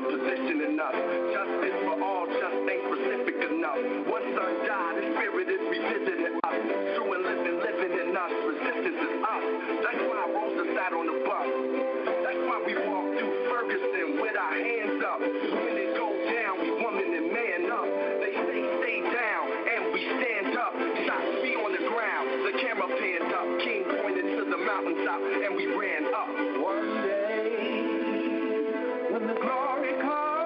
is juxtapositioning us. Justice for all just ain't specific enough. One son died, his spirit is revisiting us. True and living, living in us. Resistance is us. That's why Rosa sat on the bus. That's why we walk through Ferguson with our hands up. When it goes down, we woman and man up. They say stay down, and we stand up. Shots be on the ground, the camera panned up. King pointed to the mountaintop, and we ran up. Day, when the glory comes,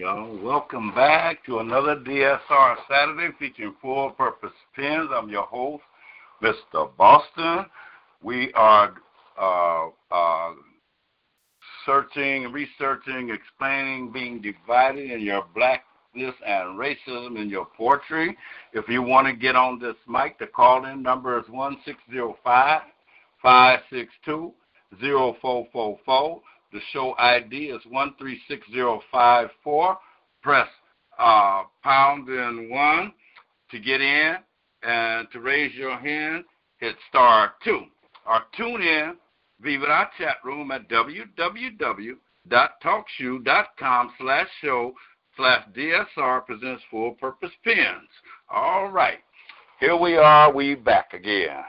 y'all. Welcome back to another DSR Saturday featuring Full Purpose Pens. I'm your host, Mr. Boston. We are uh, uh, searching, researching, explaining, being divided in your blackness and racism in your poetry. If you want to get on this mic, the call in number is 1605 562 0444. The show ID is 136054. Press uh, pound and one to get in. And to raise your hand, hit star two. Or tune in, visit our chat room at www.talkshoe.com slash show slash DSR presents full purpose pens. All right. Here we are, we back again.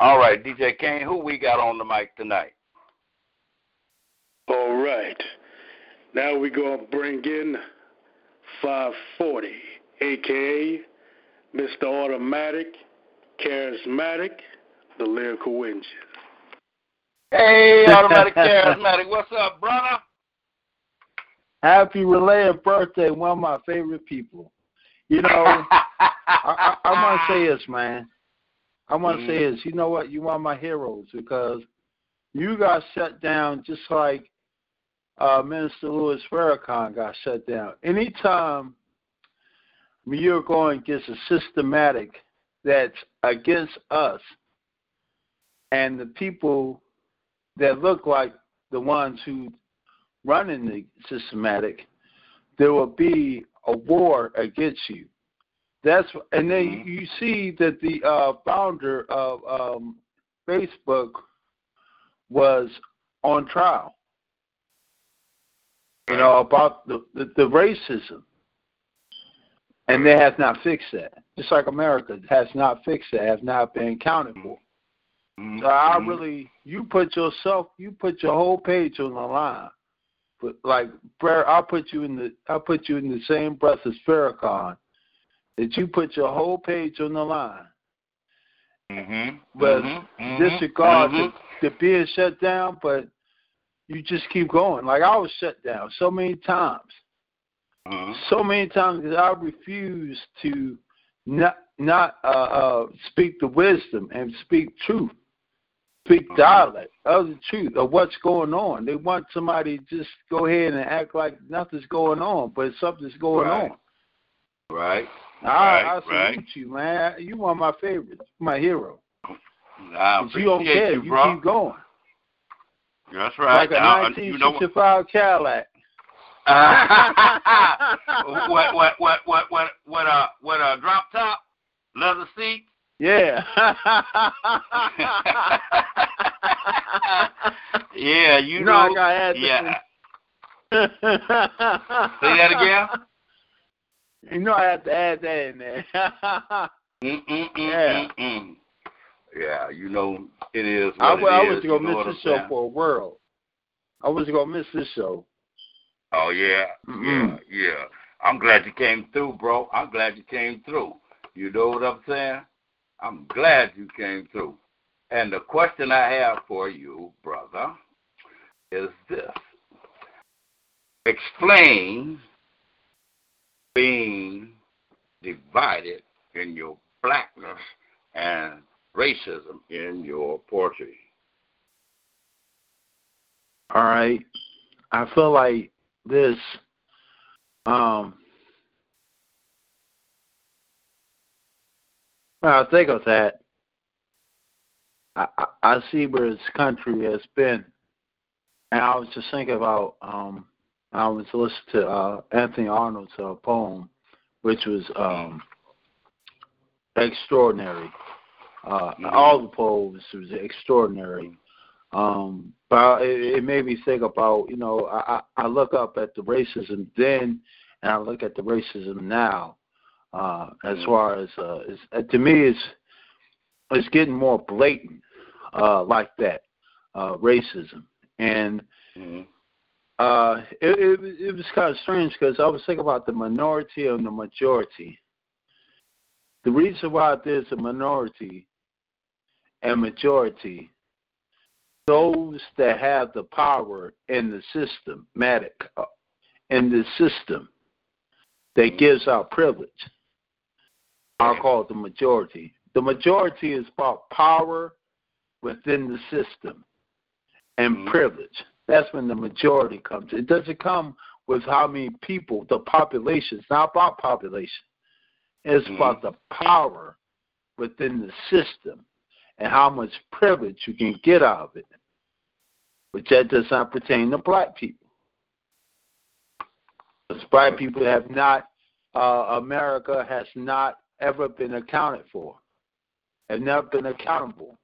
All right, DJ Kane, who we got on the mic tonight? All right. Now we're going to bring in 540, a.k.a. Mr. Automatic, Charismatic, the Lyrical Engine. Hey, Automatic Charismatic, what's up, brother? Happy related birthday, one of my favorite people. You know, I, I, I want to say this, man. I want to say mm-hmm. this. You know what? You're my heroes because you got shut down just like uh, Minister Louis Farrakhan got shut down. Anytime you're going against a systematic that's against us and the people that look like the ones who running the systematic, there will be a war against you. That's and then Mhm. you see that the uh, founder of um, Facebook was on trial. You know about the, the the racism, and they have not fixed that. Just like America has not fixed that, has not been accounted for. So I Mhm. really, you put yourself, you put your whole page on the line. But like, prayer, I'll put you in the, I'll put you in the same breath as Farrakhan. That you put your whole page on the line. Mhm. But Mhm. Mhm. disregard Mhm. the, the being shut down, but you just keep going. Like I was shut down so many times, Mhm. so many times because I refused to not not uh, uh, speak the wisdom and speak truth, speak Mhm. dialect of the truth of what's going on. They want somebody to just go ahead and act like nothing's going on, but something's going Right. on. Right. I, Right, I salute right. you, man. You one of my favorites, my hero. I 'Cause you don't appreciate care. you, You, keep going. That's right. Like a Now, you know what? 1965 Cadillac. what what what what what what uh what a drop top leather seat Yeah. yeah you know, I gotta yeah. Say that again? You know I have to add that in there. mm, mm, mm, Yeah. mm, mm. Yeah you know it is I, what I it was is, gonna miss this show for a world. I was gonna miss this show. oh yeah Mm-mm. yeah yeah. I'm glad you came through bro. I'm glad you came through. You know what I'm saying? I'm glad you came through. And the question I have for you brother is this. Explain being divided in your blackness and racism in your poetry. All right. I feel like this um well, I think of that. I, I, I see where this country has been. And I was just thinking about um I was listening to uh Anthony Arnold's uh, poem, which was um extraordinary. Uh Mhm. all the poems was extraordinary. Um, but it, it made me think about, you know, I, I look up at the racism then, and I look at the racism now. Uh, as Mhm. far as, uh, it's, uh, to me, it's it's getting more blatant, uh, like that, uh, racism, and Mm-hmm. uh, it, it it was kind of strange because I was thinking about the minority and the majority. The reason why there's a minority and majority, those that have the power in the systematic, uh, in the system that gives out privilege, I'll call it the majority. The majority is about power within the system and Mhm. privilege. That's when the majority comes. It doesn't come with how many people, the population. It's not about population. It's Mhm. about the power within the system and how much privilege you can get out of it. But that does not pertain to black people. Because black people have not, uh, America has not ever been accounted for. have never been accountable.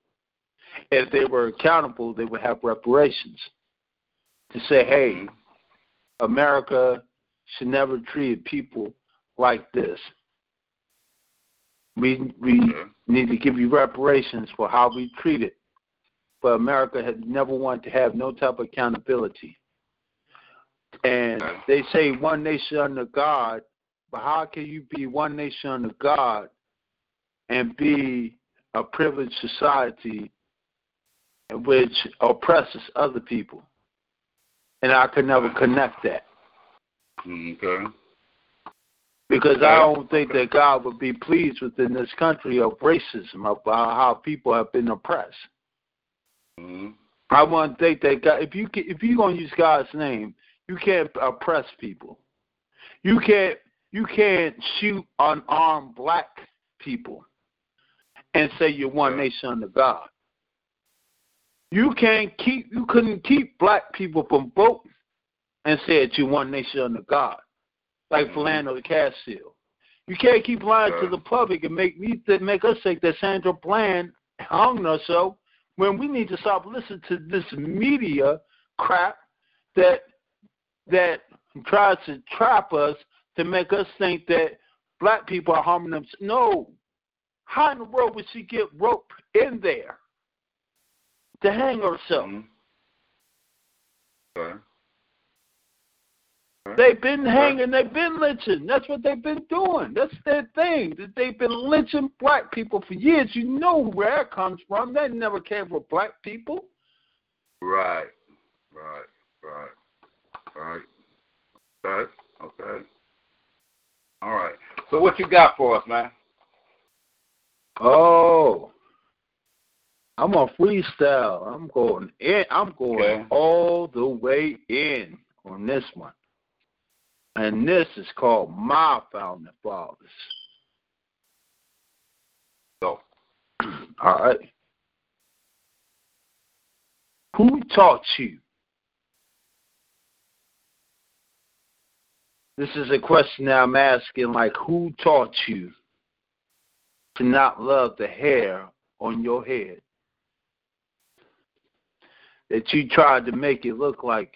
If they were accountable, they would have reparations to say, hey, America should never treat people like this. We we mm-hmm. need to give you reparations for how we treated. But America has never wanted to have no type of accountability. And they say one nation under God, but how can you be one nation under God and be a privileged society which oppresses other people? And I could never connect that. Mm-hmm. Okay. Because I don't think that God would be pleased within this country of racism, of how people have been oppressed. Mm-hmm. I want to think that God, if you can, if you're gonna use God's name, you can't oppress people. You can't you can't shoot unarmed black people and say you're one nation under God. You can't keep you couldn't keep black people from voting and say that you're one nation under God, like Mm-hmm. Philando Castile. You can't keep lying to the public and make me th- make us think that Sandra Bland hung herself when we need to stop listening to this media crap that that tries to trap us to make us think that black people are harming themselves. No. How in the world would she get rope in there to hang herself? Mhm. Okay. They've been hanging, they've been lynching. That's what they've been doing. That's their thing. That They've been lynching black people for years. You know where that comes from. That never came from black people. Right. Right. Right. Right. Okay. Okay. All right. So what you got for us, man? Oh. I'm on freestyle. I'm going in. I'm going Okay. all the way in on this one. And this is called My Founding Fathers. So, All right. Who taught you? This is a question that I'm asking like, who taught you to not love the hair on your head? That you tried to make it look like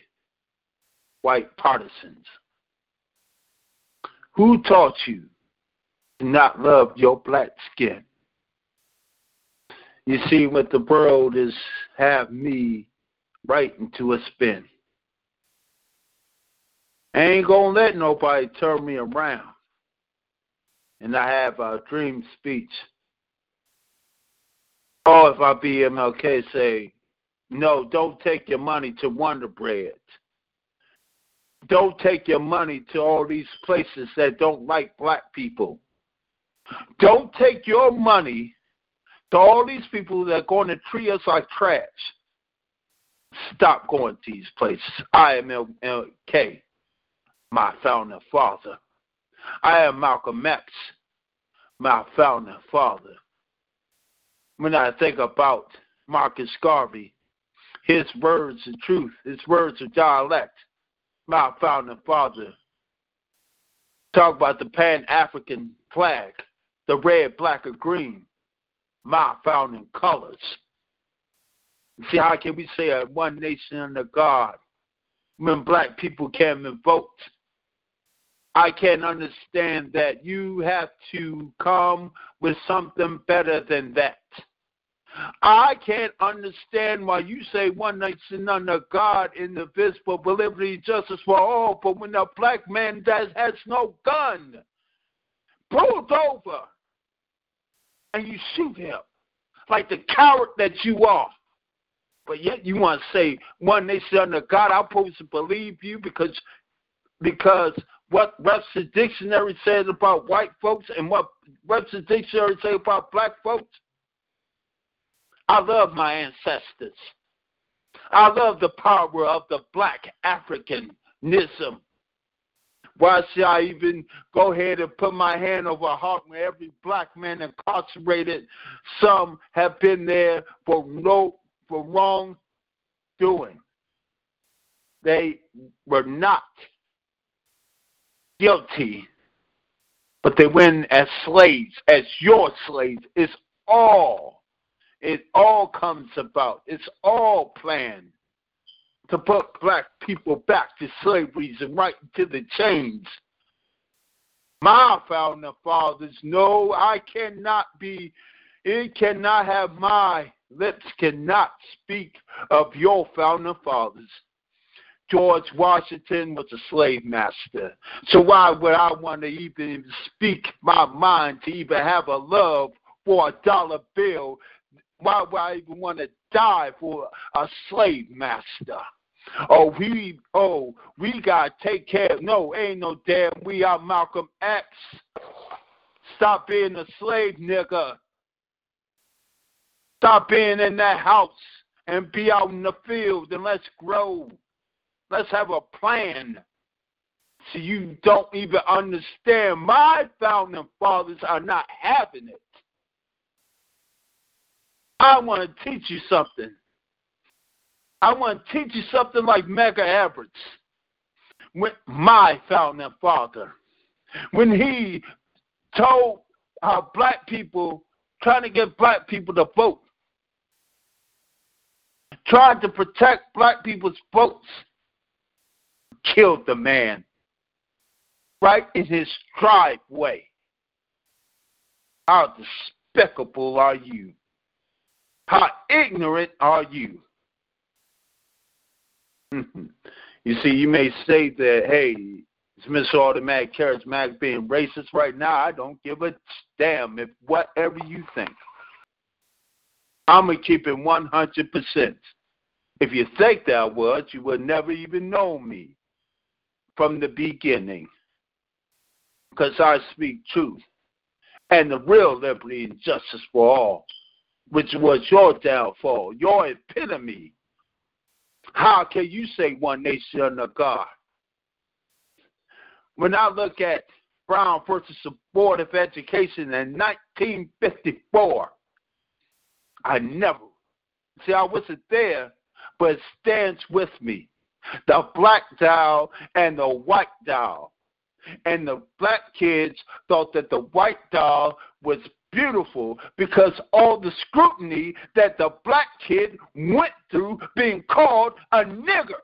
white partisans. Who taught you to not love your black skin? You see, what the world is have me right into a spin. I ain't gonna let nobody turn me around. And I have a dream speech. Or if I be MLK, say, no, don't take your money to Wonder Bread. Don't take your money to all these places that don't like black people. Don't take your money to all these people that are going to treat us like trash. Stop going to these places. I am MLK, my founding father. I am Malcolm X, my founding father. When I think about Marcus Garvey, his words of truth, his words of dialect, my founding father. Talk about the Pan African flag, the red, black, or green, my founding colors. See, how can we say a one nation under God when black people can't even vote? I can understand that you have to come with something better than that. I can't understand why you say one nation under God, indivisible, with liberty, and justice for all, but when a black man does has no gun, pulled over, and you shoot him like the coward that you are. But yet you want to say one nation under God. I'm supposed to believe you because because what Webster Dictionary says about white folks and what Webster Dictionary says about black folks. I love my ancestors. I love the power of the black Africanism. Why should I even go ahead and put my hand over a heart when every black man incarcerated, some have been there for no for wrong doing. They were not guilty, but they went as slaves, as your slaves. It's all, it all comes about. It's all planned to put black people back to slavery and right into the chains. My founding fathers, no, I cannot be, it cannot have my lips cannot speak of your founding fathers. George Washington was a slave master. So why would I want to even speak my mind to even have a love for a dollar bill? Why would I even want to die for a slave master? Oh, we oh we gotta take care. No, ain't no damn. We are Malcolm X. Stop being a slave, nigga. Stop being in that house and be out in the field and let's grow. Let's have a plan. So you don't even understand. My founding fathers are not having it. I want to teach you something. I want to teach you something like Medgar Evers, when my founding father, when he told uh, black people, trying to get black people to vote, tried to protect black people's votes, killed the man right in his driveway. How despicable are you? How ignorant are you? Mm-hmm. you see, you may say that, hey, is Mr. Automatic Charismatic being racist right now? I don't give a damn if whatever you think. I'm going to keep it 100%. If you think that was, you would never even know me from the beginning. Because I speak truth and the real liberty and justice for all, which was your downfall, your epitome how can you say one nation under God? When I look at Brown versus the Board of Education in 1954, I never, see, I wasn't there, but it stands with me. The black dial and the white dial. And the black kids thought that the white dial was beautiful because all the scrutiny that the black kid went through being called a nigger.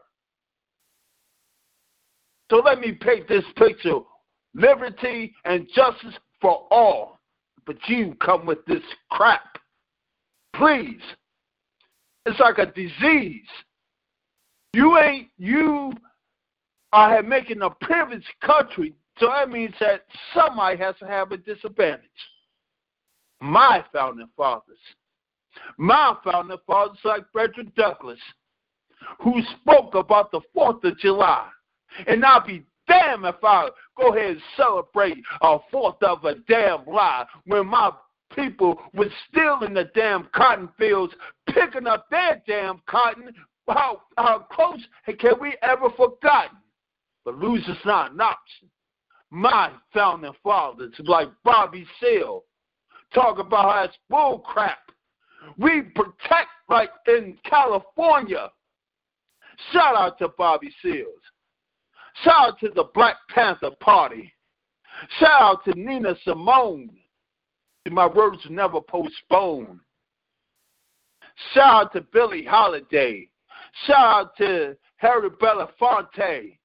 So let me paint this picture liberty and justice for all. But you come with this crap. Please. It's like a disease. You ain't, you are making a privileged country, so that means that somebody has to have a disadvantage my founding fathers. My founding fathers, like Frederick Douglass, who spoke about the 4th of July. And I'll be damned if I go ahead and celebrate a 4th of a damn lie when my people were still in the damn cotton fields picking up their damn cotton. How, how close can we ever forgotten? But loser's not an option. My founding fathers, like Bobby Seale, talk about how it's bull crap. We protect like in California. Shout out to Bobby Seals. Shout out to the Black Panther Party. Shout out to Nina Simone. My words never postponed. Shout out to Billie Holiday. Shout out to Harry Belafonte.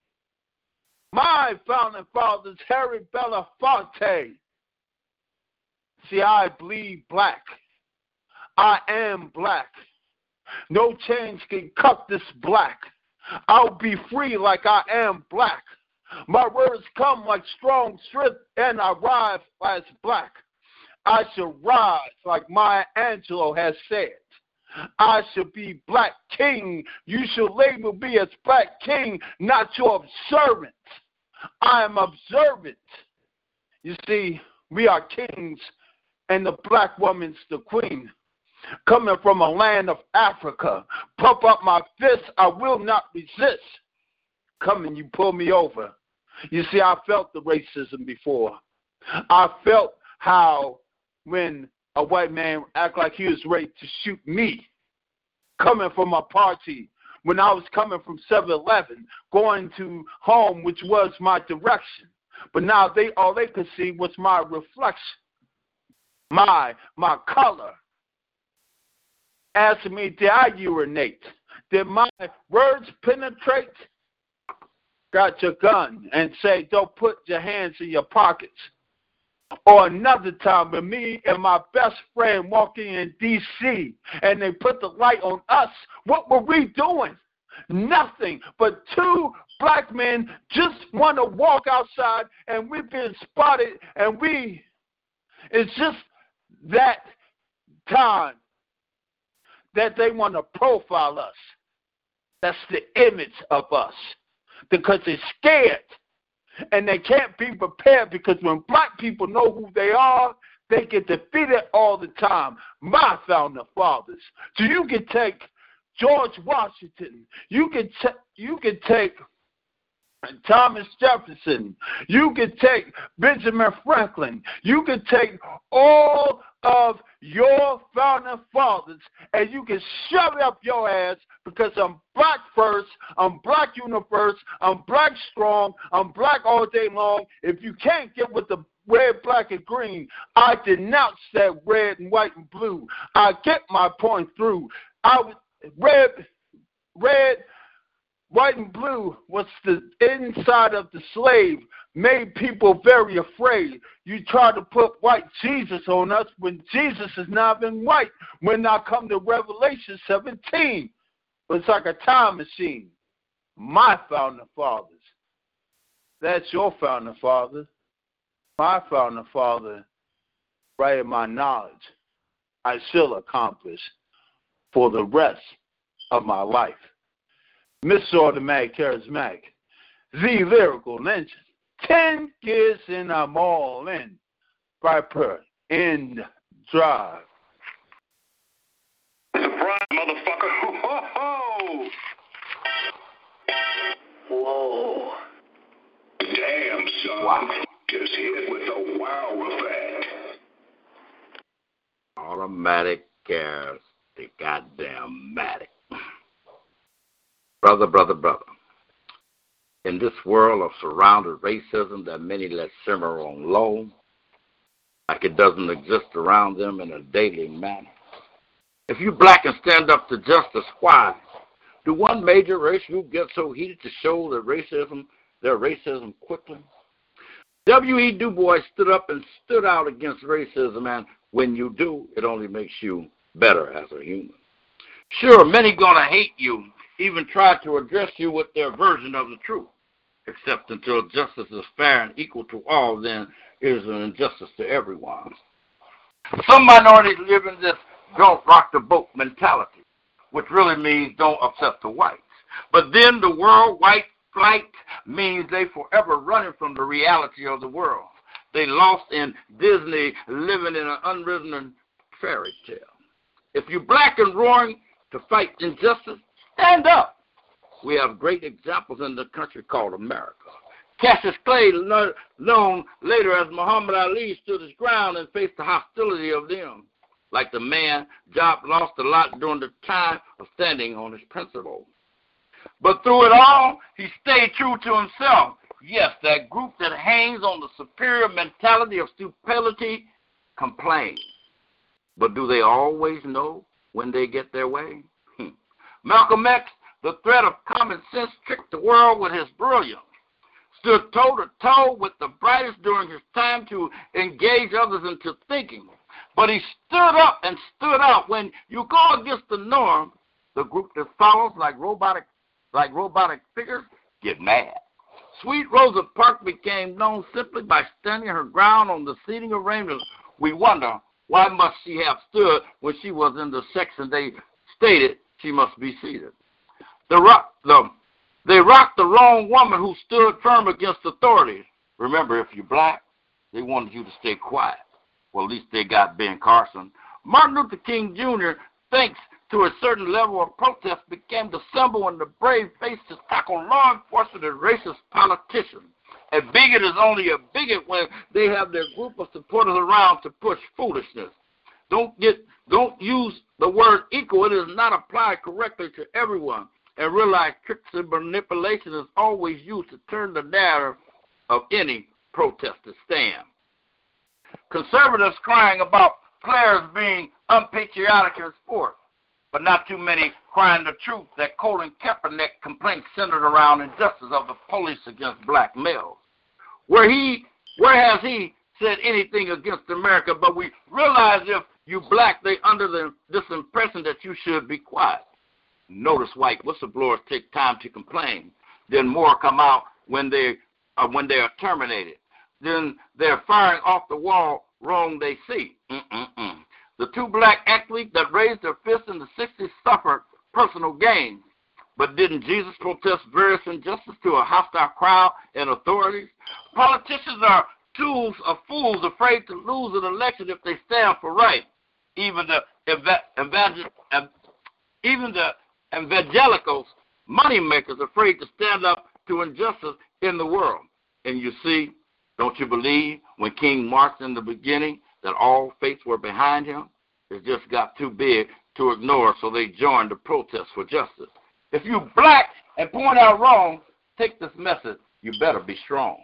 My founding fathers, Harry Belafonte. See, I bleed black. I am black. No change can cut this black. I'll be free like I am black. My words come like strong strength, and I rise as black. I shall rise like Maya Angelou has said. I shall be black king. You shall label me as black king, not your observant. I am observant. You see, we are kings and the black woman's the queen. Coming from a land of Africa, pump up my fist, I will not resist. Coming, you pull me over. You see, I felt the racism before. I felt how when a white man act like he was ready to shoot me, coming from a party, when I was coming from 7-Eleven, going to home, which was my direction. But now they all they could see was my reflection. My my color. Asking me, did I urinate? Did my words penetrate? Got your gun and say, don't put your hands in your pockets. Or another time when me and my best friend walking in D.C. and they put the light on us, what were we doing? Nothing but two black men just want to walk outside and we've been spotted and we, it's just that time that they want to profile us. That's the image of us because they're scared and they can't be prepared because when black people know who they are, they get defeated all the time. My founder fathers. So you can take George Washington. You can t- you can take Thomas Jefferson. You could take Benjamin Franklin. You could take all of your founding fathers and you can shove up your ass because I'm black first, I'm black universe, I'm black strong, I'm black all day long. If you can't get with the red, black, and green, I denounce that red and white and blue. I get my point through. I was red, red, white and blue was the inside of the slave made people very afraid. You try to put white Jesus on us when Jesus has not been white. When I come to Revelation 17, it's like a time machine. My founding fathers. That's your founding father. My founding father, right in my knowledge, I shall accomplish for the rest of my life. Mr. Automatic Charismatic, the lyrical legend, 10 years and I'm all in. Viper, end drive. Surprise, motherfucker. Ho, ho, Whoa. Damn, son. Wow. Just hit with a wow effect. Automatic gas, the goddamn matic. Brother, brother, brother. In this world of surrounded racism that many let simmer on low, like it doesn't exist around them in a daily manner. If you black and stand up to justice, why? Do one major race group get so heated to show their racism, their racism quickly? W.E. Du Bois stood up and stood out against racism, and when you do, it only makes you better as a human. Sure, many gonna hate you, even try to address you with their version of the truth. Except until justice is fair and equal to all, then it is an injustice to everyone. Some minorities live in this don't rock the boat mentality, which really means don't upset the whites. But then the world white flight means they forever running from the reality of the world. They lost in Disney, living in an unwritten fairy tale. If you're black and roaring to fight injustice, stand up. We have great examples in the country called America. Cassius Clay, known later as Muhammad Ali, stood his ground and faced the hostility of them. Like the man, Job lost a lot during the time of standing on his principles. But through it all, he stayed true to himself. Yes, that group that hangs on the superior mentality of stupidity complains. But do they always know when they get their way? Malcolm X the threat of common sense tricked the world with his brilliance, stood toe to toe with the brightest during his time to engage others into thinking. But he stood up and stood out. When you go against the norm, the group that follows, like robotic, like robotic figures, get mad. Sweet Rosa Parks became known simply by standing her ground on the seating arrangements. We wonder why must she have stood when she was in the section they stated she must be seated. The rock, the, they rocked the wrong woman who stood firm against authorities. Remember, if you're black, they wanted you to stay quiet. Well, at least they got Ben Carson. Martin Luther King Jr., thanks to a certain level of protest, became the symbol and the brave face to tackle law enforcement and racist politicians. A bigot is only a bigot when they have their group of supporters around to push foolishness. Don't get don't use the word equal. It is not applied correctly to everyone and realize tricks and manipulation is always used to turn the narrative of any protester stand. conservatives crying about players being unpatriotic in sport, but not too many crying the truth that Colin Kaepernick complaints centered around injustice of the police against black males. Where he, where has he said anything against America? But we realize if you black, they under the, this impression that you should be quiet. Notice white whistleblowers take time to complain. Then more come out when they uh, when they are terminated. Then they're firing off the wall wrong they see. Mm-mm-mm. The two black athletes that raised their fists in the 60s suffered personal gains. But didn't Jesus protest various injustice to a hostile crowd and authorities? Politicians are tools of fools afraid to lose an election if they stand for right. Even the even the evangelicals, moneymakers, afraid to stand up to injustice in the world. And you see, don't you believe when King marched in the beginning that all faiths were behind him? It just got too big to ignore, so they joined the protest for justice. If you black and point out wrong, take this message. You better be strong.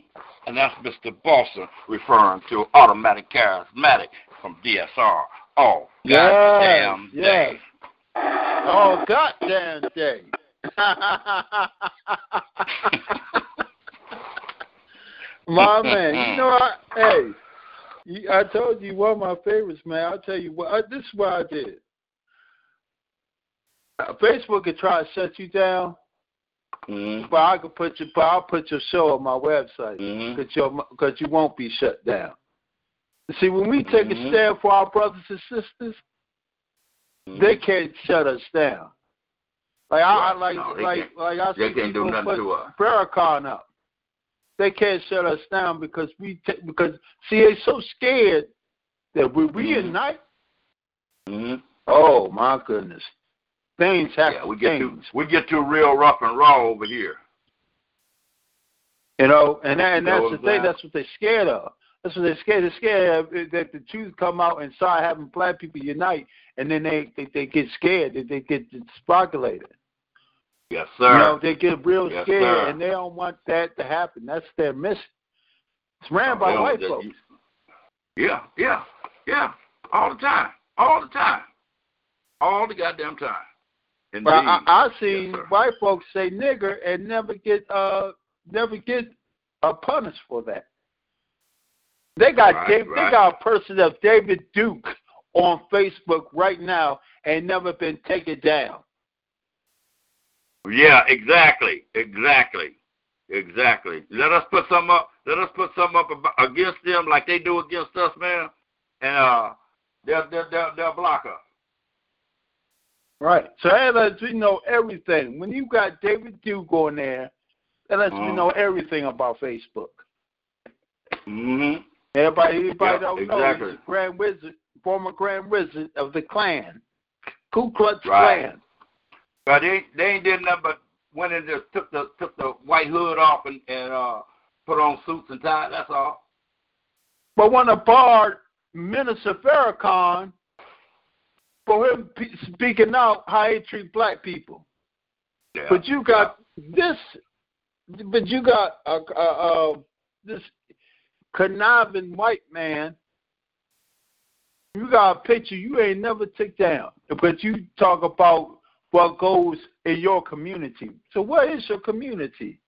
And that's Mr. Boston referring to automatic charismatic from DSR. Oh, goddamn yes, day. Yes. Oh, goddamn day. My man, you know, I, hey, I told you one of my favorites, man. I'll tell you what. I, this is what I did. Uh, Facebook could try to shut you down, Mm-hmm. but I could put you. But I'll put your show on my website because you because you won't be shut down. See, when we take Mhm. a stand for our brothers and sisters, they can't shut us down. Like I, like No, like like I They can't do nothing to us. Farrakhan up. They can't shut us down because we t- because see they're so scared that we Mhm. unite, hmm oh my goodness, things happen. Yeah, we get too we get too real rough and raw over here. you know, and that, and that's the thing. That's what they're scared of. That's what they're scared. They're scared that the Jews come out and start having black people unite, and then they they, they get scared. They, they get speculated. Yes, sir. You know, they get real Yes, scared, sir. and they don't want that to happen. That's their mission. It's ran by white folks. Yeah, yeah, yeah. All the time. All the time. All the goddamn time. Indeed. But I, I seen Yes, white folks say nigger and never get uh never get uh, punished for that. They got Right, Dave, right. they got a person of David Duke on Facebook right now and never been taken down. Yeah, exactly, exactly, exactly. Let us put some up. Let us put some up against them like they do against us, man, and uh, they'll they'll they'll, they'll block us. Right. So that lets me know everything. When you got David Duke on there, that lets me Mhm. know everything about Facebook. Mm-hmm. Everybody, everybody Yeah, don't know exactly. he's a Grand Wizard, former Grand Wizard of the Klan, Ku Klux Right. Klan. But they they ain't did nothing but went and just took the took the white hood off and and uh put on suits and ties. That's all. But when a barred Minister Farrakhan for him speaking out how he treat black people. Yeah. But you got this, but you got uh, uh, uh, this conniving white man. You got a picture you ain't never took down, but you talk about what goes in your community. So what is your community?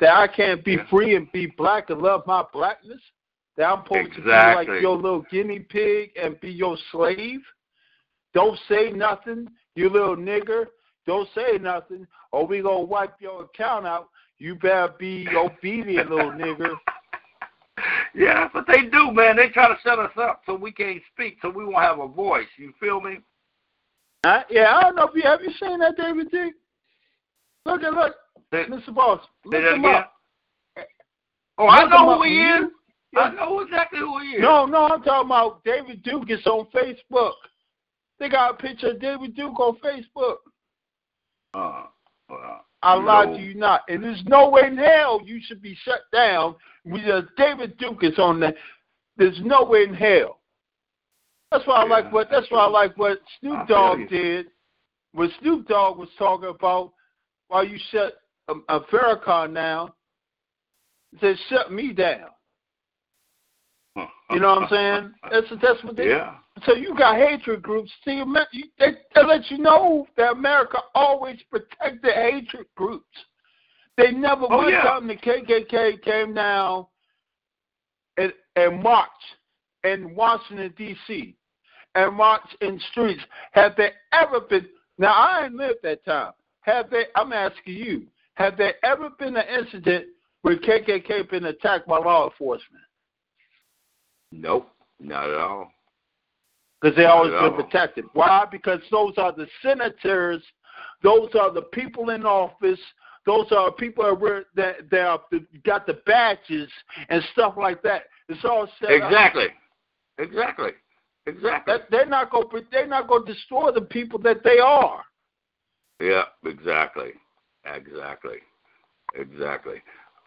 That I can't be free and be black and love my blackness? That I'm supposed to be like your little guinea pig and be your slave? Don't say nothing, you little nigger. Don't say nothing, or we gonna wipe your account out. You better be obedient, little nigger. Yeah, that's what they do, man. They try to shut us up so we can't speak, so we won't have a voice. You feel me? Uh, yeah, I don't know if you have you seen that, David Dick. Look at look, Mr. Boss. Look him again. up. Oh, I Look him know who he is. Yeah. I know exactly who he is. No, no, I'm talking about David Duke is on Facebook. They got a picture of David Duke on Facebook. Uh, well, I you lie to you not. And there's no way in hell you should be shut down because David Duke is on there. There's no way in hell. That's why I Yeah, like what that's why I like what Snoop Dogg did. What Snoop Dogg was talking about Why you shut um, a Farrakhan now? He said shut me down. You know what I'm saying? That's that's what they. Yeah. So you got hatred groups. See, they, they let you know that America always protected hatred groups. They never Oh, one yeah. time the KKK came down and, and marched in Washington D.C. and marched in streets. Have they ever been? Now I ain't lived that time. Have they? I'm asking you. Have there ever been an incident where KKK been attacked by law enforcement? Nope, not at all. Because they always been protected. Why? Because those are the senators, those are the people in office, those are people that were that that are, got the badges and stuff like that. It's all set up. Exactly. Exactly. Exactly. That they're not going they're not going to destroy the people that they are. Yeah, exactly. Exactly. Exactly.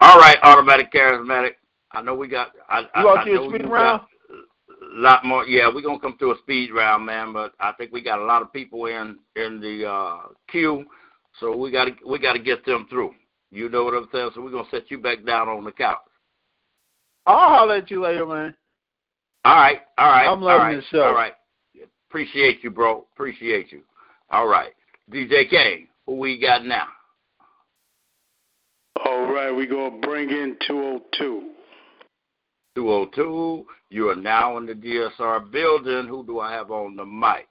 All right, automatic charismatic. I know we got I, I, You want I to speed you round? got lot more yeah, we're gonna come through a speed round, man, but I think we got a lot of people in in the uh queue, so we gotta we gotta get them through. You know what I'm saying? So we're gonna set you back down on the couch. I'll holler at you later, man. All right, all right. I'm loving all right, the show. All right. Appreciate you, bro. Appreciate you. All right. DJ K, who we got now? All right, we gonna bring in 202. 202. You are now in the DSR building. Who do I have on the mic?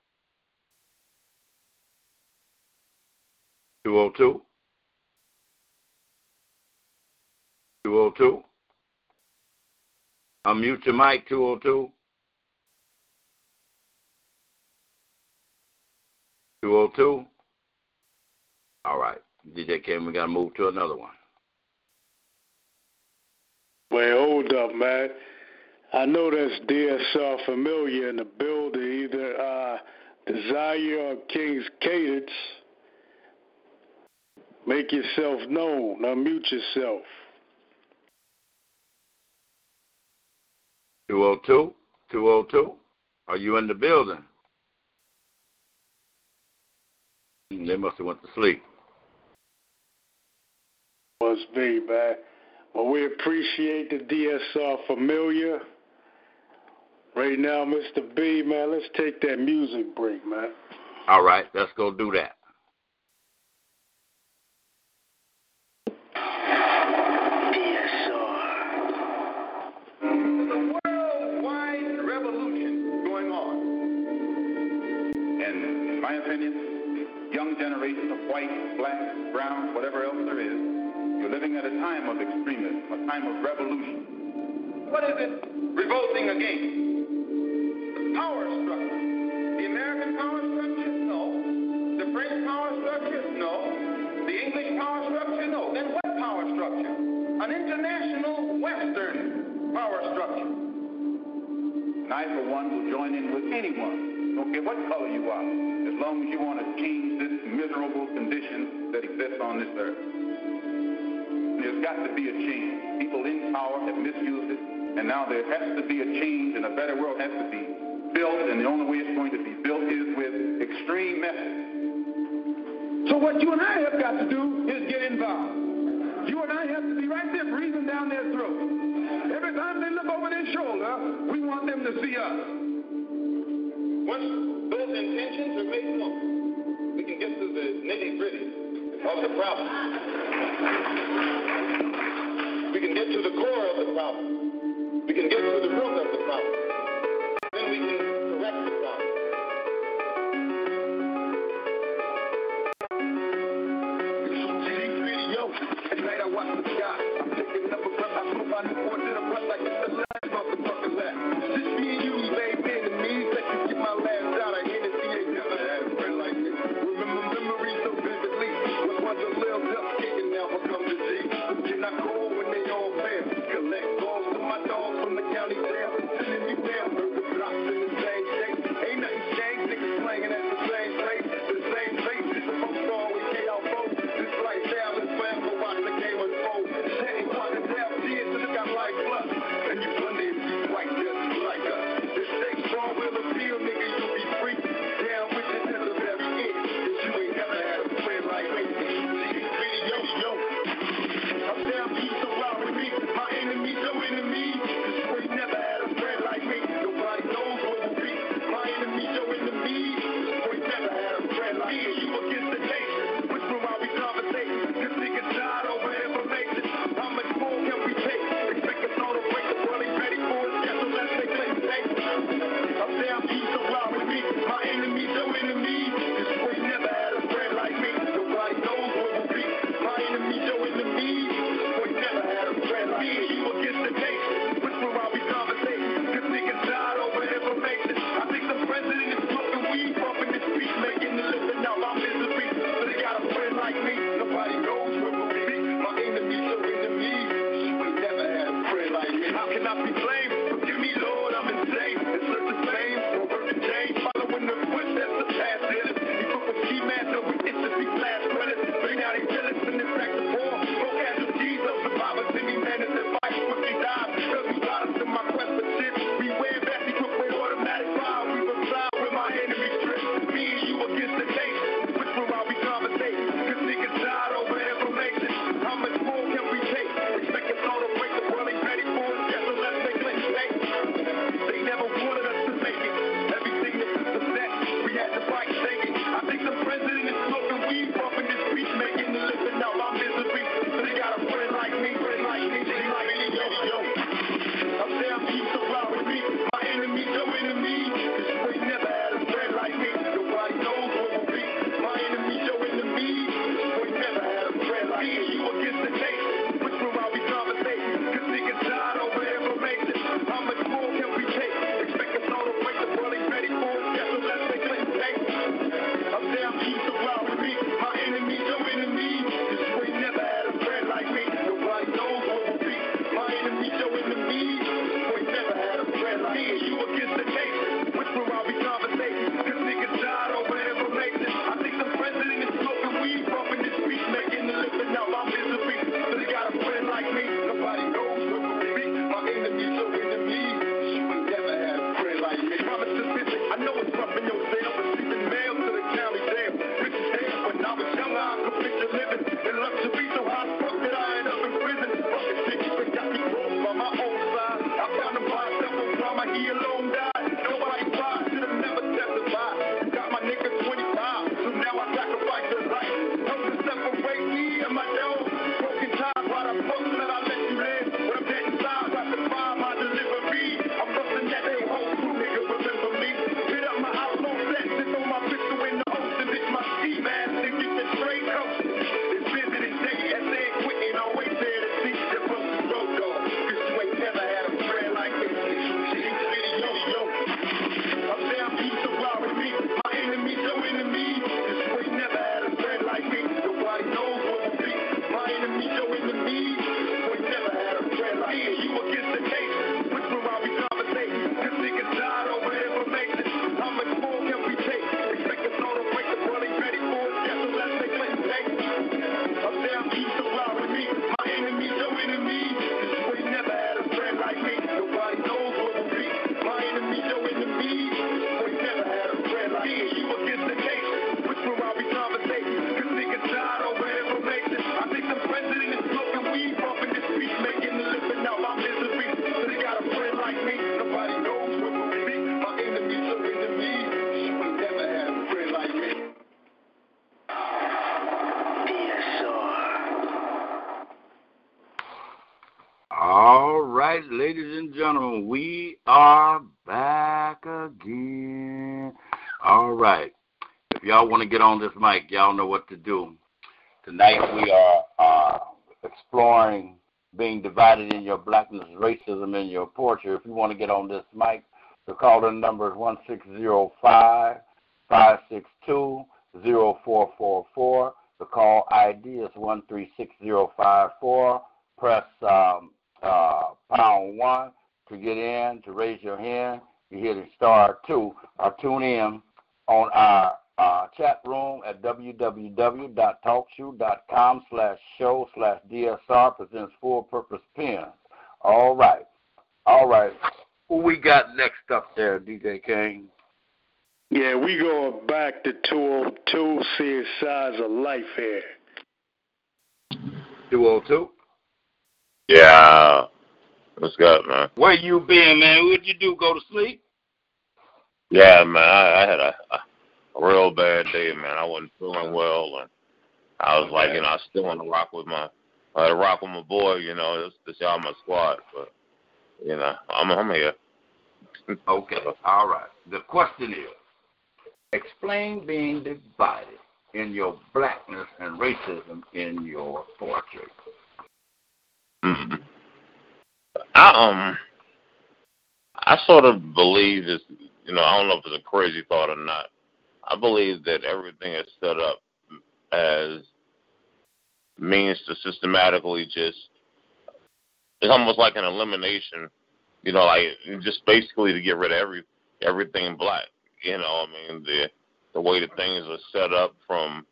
202. 202. Unmute your mic, 202. 202. All right. DJ Kim, we got to move to another one. Wait, hold up, man. I know that's DSR familiar in the building, either uh, Desire or King's Cadence. Make yourself known. Unmute yourself. 202? 202? Are you in the building? They must have went to sleep. Must be, man. Well, we appreciate the DSR familiar. Right now, Mr. B, man, let's take that music break, man. All right, let's go do that. DSR the worldwide revolution going on. And in my opinion, young generation of white, black, brown, whatever else there is, you're living at a time of extremism, a time of revolution. What is it revolting against? The power structure. The American power structure? No. The French power structure? No. The English power structure? No. Then what power structure? An international Western power structure. And I, for one, will join in with anyone, don't care what color you are, as long as you want to change this miserable condition that exists on this earth. There's got to be a change. People in power have misused it, and now there has to be a change, and a better world has to be built, and the only way it's going to be built is with extreme methods. So what you and I have got to do is get involved. You and I have to be right there breathing down their throat. Every time they look over their shoulder, we want them to see us. Once those intentions are made known, we can get to the nitty gritty of the problem. We can get to the core of the problem. We can get to the root of the problem. Then we can correct the problem. cannot be blamed. Y'all want to get on this mic, y'all know what to do. Tonight we are uh, exploring being divided in your blackness, racism in your poetry. If you want to get on this mic, the call in number is 1605 562 0444. The call ID is 136054. Press um, uh, pound 1 to get in, to raise your hand. You hit star 2 or tune in on our uh, chat room at www.talkshoe.com slash show slash DSR presents full purpose pens. All right. All right. Who we got next up there, DJ King? Yeah, we going back to 202, seeing signs of life here. 202? Yeah. What's up, man? Where you been, man? What'd you do? Go to sleep? Yeah, man. I, I had a, a real bad day, man. I wasn't feeling well, and I was like, you know, I still want to rock with my, to rock with my boy. You know, this, this y'all my squad, but you know, I'm, I'm here. okay, all right. The question is, explain being divided in your blackness and racism in your poetry. Mm-hmm. I um, I sort of believe this. You know, I don't know if it's a crazy thought or not. I believe that everything is set up as means to systematically just it's almost like an elimination, you know, like just basically to get rid of every everything black. You know, I mean the the way that things are set up from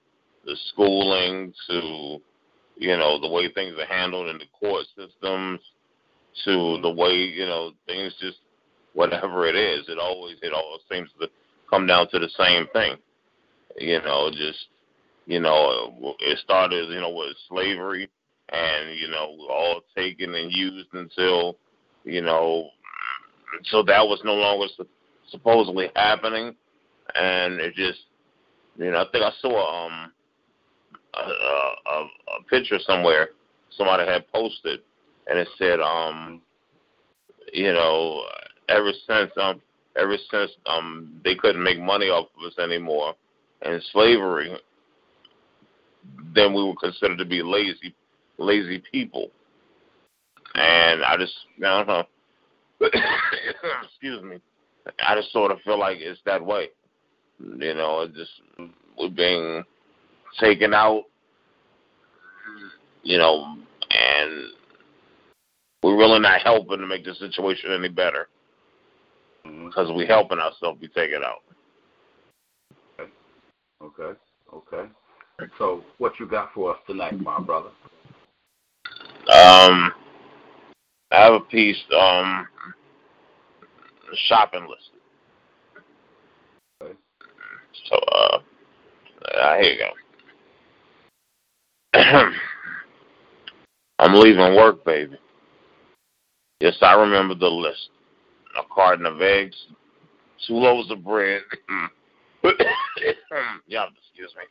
the schooling to you know the way things are handled in the court systems to the way you know things just whatever it is it always it all seems to come down to the same thing. You know, just you know, it started you know with slavery, and you know, all taken and used until you know, so that was no longer supposedly happening, and it just you know, I think I saw um a, a, a picture somewhere somebody had posted, and it said um you know ever since um ever since um they couldn't make money off of us anymore. And slavery then we were considered to be lazy lazy people. And i just i don't know excuse me. I just sort of feel like it's that way. You know it just we're being taken out you know and we're really not helping to make the situation any better because we helping ourselves be taken out. Okay. Okay. Okay. So, what you got for us tonight, my brother? Um, I have a piece, um, shopping list. Okay. So, uh, uh, here you go. I'm leaving work, baby. Yes, I remember the list a carton of eggs, two loaves of bread. yeah, excuse me.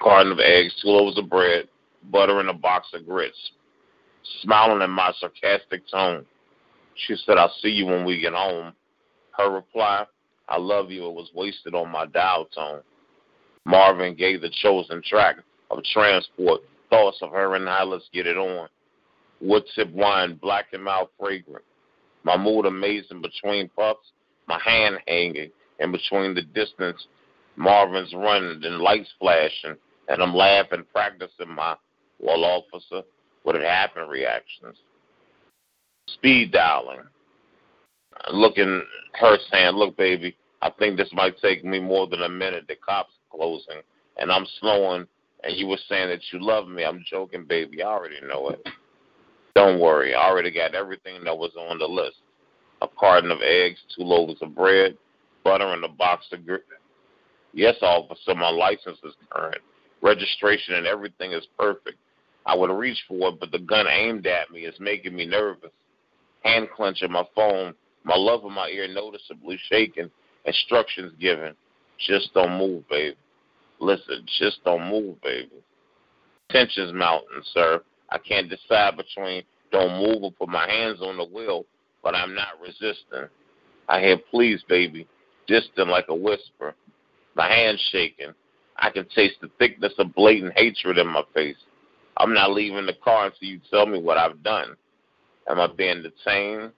Carton of eggs, two loaves of bread, butter, and a box of grits. Smiling in my sarcastic tone, she said, I'll see you when we get home. Her reply, I love you, it was wasted on my dial tone. Marvin Gaye the chosen track of transport, thoughts of her and I, let's get it on wood tip wine, black and mild fragrant. My mood amazing between puffs, my hand hanging, and between the distance, Marvin's running and lights flashing, and I'm laughing, practicing my well officer, what had happened reactions. Speed dialing. Looking, her saying, look, baby, I think this might take me more than a minute. The cops closing, and I'm slowing, and you were saying that you love me. I'm joking, baby. I already know it. Don't worry, I already got everything that was on the list. A carton of eggs, two loaves of bread, butter, and a box of grits. Yes, officer, my license is current. Registration and everything is perfect. I would reach for it, but the gun aimed at me is making me nervous. Hand clenching my phone, my love in my ear noticeably shaking, instructions given. Just don't move, baby. Listen, just don't move, baby. Tensions mounting, sir. I can't decide between Don't move or put my hands on the wheel, but I'm not resisting. I hear please, baby, distant like a whisper. My hands shaking. I can taste the thickness of blatant hatred in my face. I'm not leaving the car until you tell me what I've done. Am I being detained?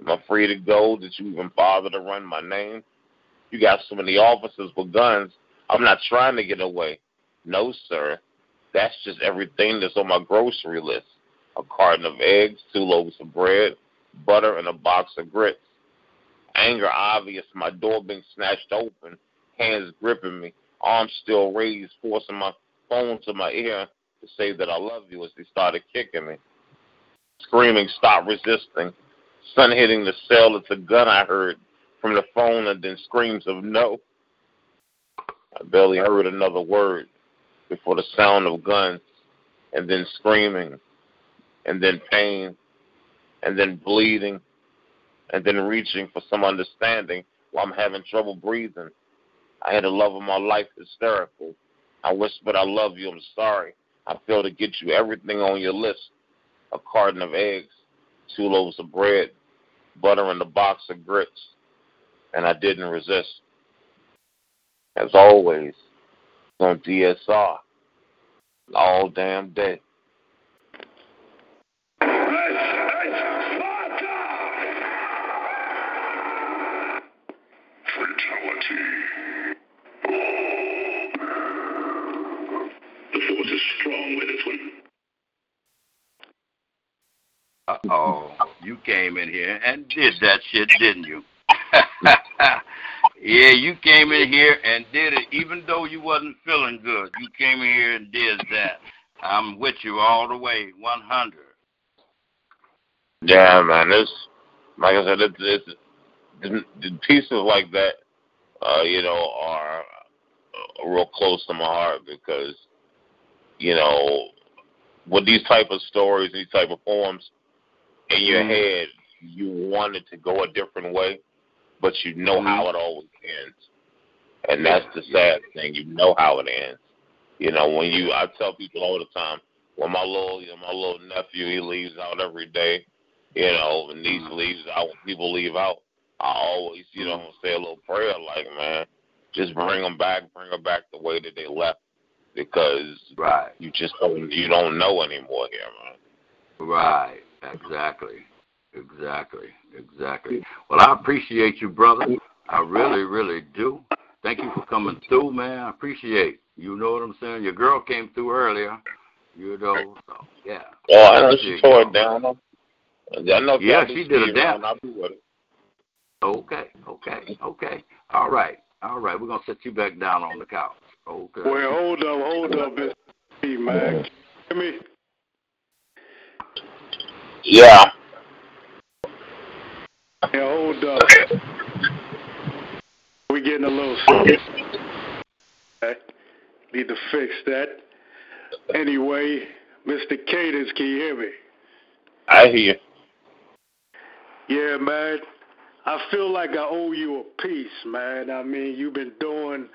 Am I free to go? Did you even bother to run my name? You got so many officers with guns. I'm not trying to get away. No, sir. That's just everything that's on my grocery list. A carton of eggs, two loaves of bread, butter, and a box of grits. Anger obvious, my door being snatched open, hands gripping me, arms still raised, forcing my phone to my ear to say that I love you as they started kicking me. Screaming, stop resisting. Sun hitting the cell, it's a gun I heard from the phone, and then screams of no. I barely heard another word before the sound of guns, and then screaming, and then pain, and then bleeding, and then reaching for some understanding while I'm having trouble breathing. I had the love of my life hysterical. I whispered, I love you, I'm sorry. I failed to get you everything on your list a carton of eggs, two loaves of bread, butter, and a box of grits. And I didn't resist. As always, on DSR, all damn day. Uh oh, you came in here and did that shit, didn't you? yeah, you came in here and did it, even though you wasn't feeling good. You came in here and did that. I'm with you all the way, 100. Yeah, man. This, like I said, it's, it's the, the pieces like that, uh, you know, are uh, real close to my heart because, you know, with these type of stories, these type of poems, in your Mhm. head, you want it to go a different way, but you know mm-hmm. how it always ends, and that's the sad thing. You know how it ends. You know, when you, I tell people all the time, when my little, you know, my little nephew, he leaves out every day. You know, when niece mm-hmm. leaves out, when people leave out, I always, you know, mm-hmm. say a little prayer like, man, just bring them back, bring them back the way that they left, because Right, you just don't, you don't know anymore here, man. right, exactly, exactly, exactly. Well, I appreciate you, brother. I really, really do. Thank you for coming through, man. I appreciate. You know what I'm saying? Your girl came through earlier. You know, so yeah. Oh, I know she tore you. it down. though. I know Yeah, she did a speed damn- I'll be with it. Okay, okay, okay. All right, all right. We're gonna set you back down on the couch. Okay. Well, hold up, hold up, Mr. P, man. Hear me? Yeah. Yeah, hold up. We're getting a little slow. Okay. Need to fix that. Anyway, Mr. Cadence, can you hear me? I hear. you. Yeah, man. I feel like I owe you a piece, man. I mean, you've been doing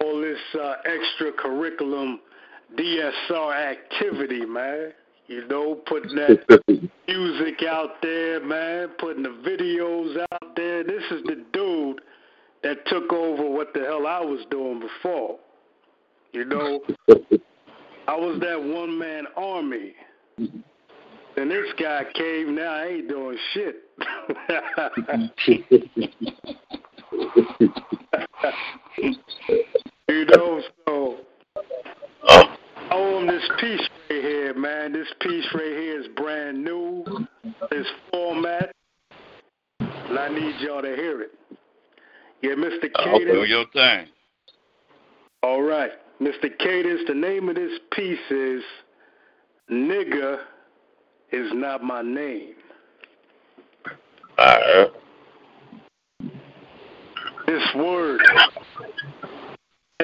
all this uh, extra curriculum DSR activity, man. You know, putting that music out there, man, putting the videos out there. This is the dude that took over what the hell I was doing before. You know, I was that one man army. Then this guy came, now I ain't doing shit. you know, so oh. I owe this piece right here, man. This piece right here is brand new. This format. And I need y'all to hear it. Yeah, Mr. Okay. Do your thing. All right. Mr. Cadence, the name of this piece is Nigga is Not My Name. all right. This word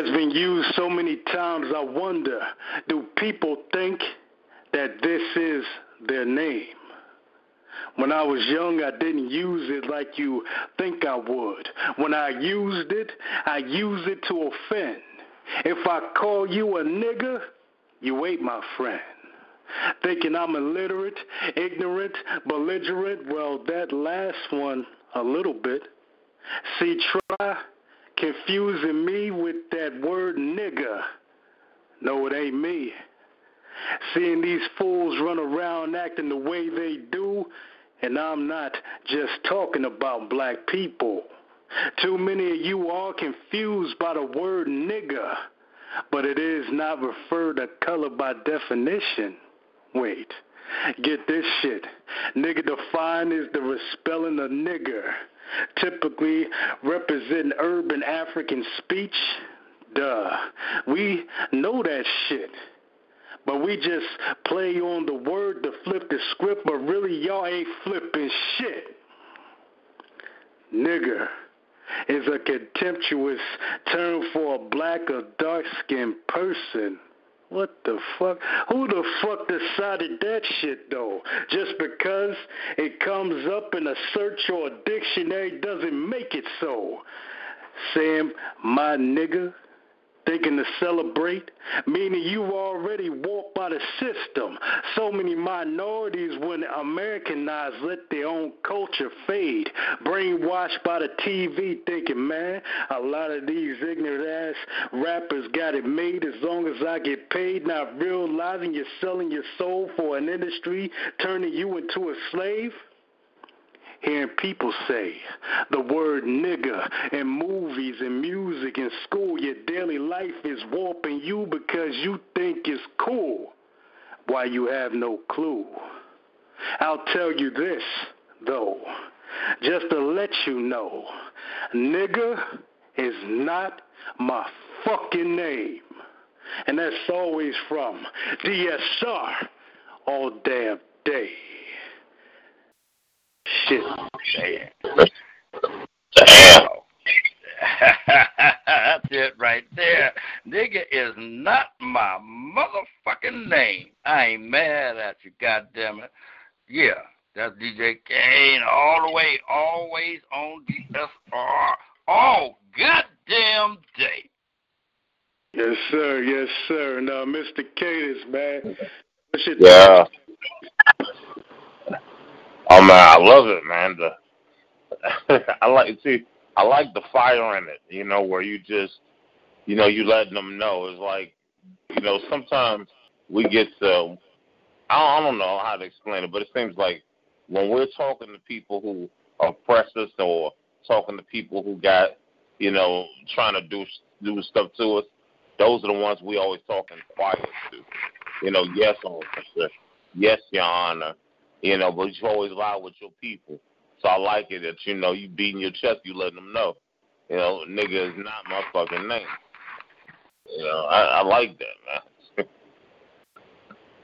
has been used so many times, I wonder do people think that this is their name? When I was young, I didn't use it like you think I would. When I used it, I used it to offend. If I call you a nigger, you ain't my friend. Thinking I'm illiterate, ignorant, belligerent. Well, that last one, a little bit. See, try confusing me with that word nigger. No, it ain't me. Seeing these fools run around acting the way they do, and I'm not just talking about black people. Too many of you are confused by the word nigger, but it is not referred to color by definition. Wait, get this shit. Nigger defined is the respelling of nigger, typically representing urban African speech. Duh. We know that shit. But we just play on the word to flip the script, but really y'all ain't flipping shit. Nigger is a contemptuous term for a black or dark skinned person. What the fuck? Who the fuck decided that shit though? Just because it comes up in a search or a dictionary doesn't make it so. Sam, my nigga, thinking to celebrate, meaning you already walked by the system. So many minorities, when Americanized, let their own culture fade. Brainwashed by the TV, thinking, man, a lot of these ignorant ass rappers got it made as long as I get paid, not realizing you're selling your soul for an industry, turning you into a slave hearing people say the word nigger in movies and music and school. Your daily life is warping you because you think it's cool while you have no clue. I'll tell you this, though, just to let you know nigger is not my fucking name. And that's always from DSR all damn day. Shit. Damn. Damn. That's it right there. Nigga is not my motherfucking name. I ain't mad at you, goddamn it. Yeah, that's DJ Kane all the way, always on DSR all goddamn day. Yes, sir. Yes, sir. Now, uh, Mr. Cadence, man. What's your Yeah. Oh man, I love it, man. The I like see, I like the fire in it. You know, where you just, you know, you letting them know. It's like, you know, sometimes we get to, I don't, I don't know how to explain it, but it seems like when we're talking to people who oppress us or talking to people who got, you know, trying to do do stuff to us, those are the ones we always talking quiet to. You know, yes, officer. Yes, Your Honor. You know, but you always loud with your people. So I like it that, you know, you beating your chest, you letting them know. You know, nigga is not my fucking name. You know, I, I like that, man.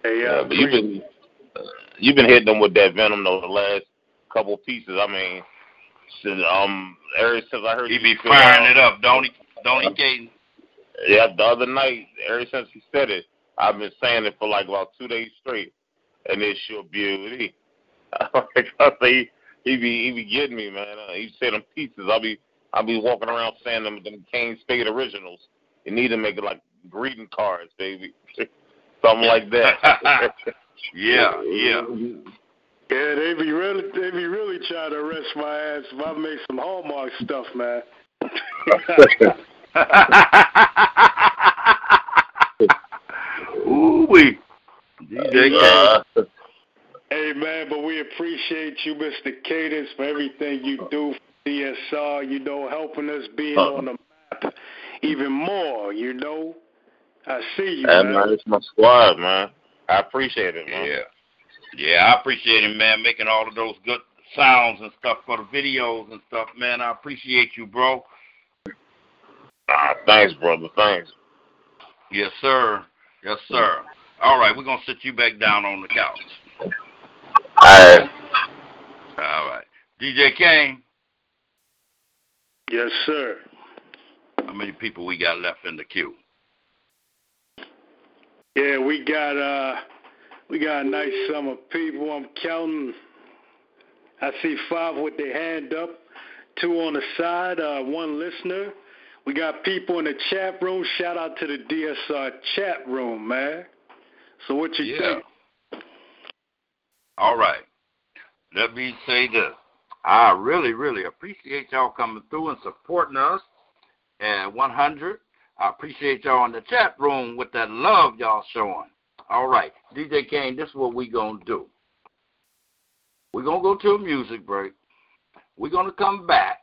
Hey, Yeah, uh, but you've been uh, you've been hitting them with that venom though the last couple pieces. I mean, since, um, ever since I heard He you be spit firing out- it up, don't he? Don't he, Caden? Yeah, the other night, ever since he said it, I've been saying it for like about two days straight, and it's your beauty. like I say, he be he be getting me, man. Uh, he say them pieces. I'll be I'll be walking around saying them them Kane Spade originals. You need to make it like greeting cards, baby. Something like that. Yeah, yeah. Yeah, they be really, they be really trying to arrest my ass if I make some Hallmark stuff, man. Ooh wee. DJ Kane. Uh, hey, man, but we appreciate you, Mr. Cadence, for everything you do for DSR. You know, helping us being Uh-huh. on the map even more. You know, I see you, and man. man, it's my squad, man. I appreciate it, man. Yeah. Yeah, I appreciate it, man, making all of those good sounds and stuff for the videos and stuff, man. I appreciate you, bro. Ah, thanks, brother. Thanks. Yes, sir. Yes, sir. All right, we're gonna sit you back down on the couch. All right. All right. DJ Kane, Yes, sir. how many people we got left in the queue? Yeah, we got uh we got a nice sum of people. I'm counting. I see five with their hand up, two on the side, uh, one listener. We got people in the chat room. Shout out to the DSR chat room, man. So what you yeah. think? All right. Let me say this. I really, really appreciate y'all coming through and supporting us. And 100, I appreciate y'all in the chat room with that love y'all showing. All right, DJ Kane, this is what we gonna do. We're gonna go to a music break. We're gonna come back.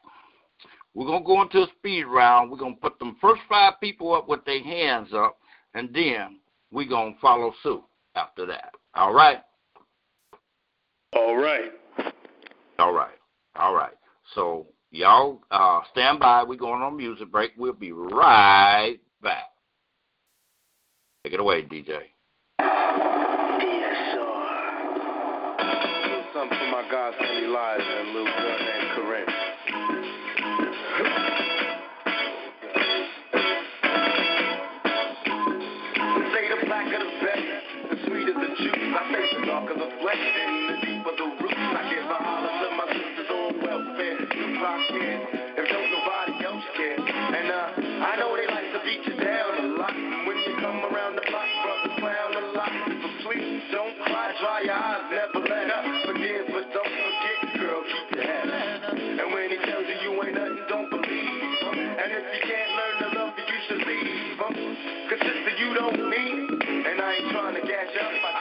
We're gonna go into a speed round. We're gonna put them first five people up with their hands up, and then we're going to follow suit after that. All right? All right. All right. All right. So, y'all uh, stand by. We're going on music break. We'll be right back. Take it away, DJ. you don't need and I ain't trying to catch up.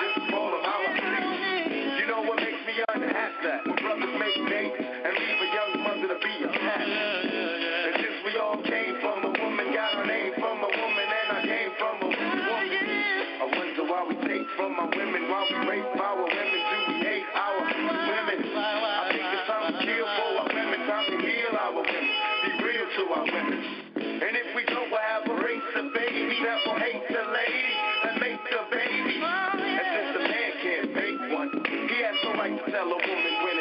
fellow woman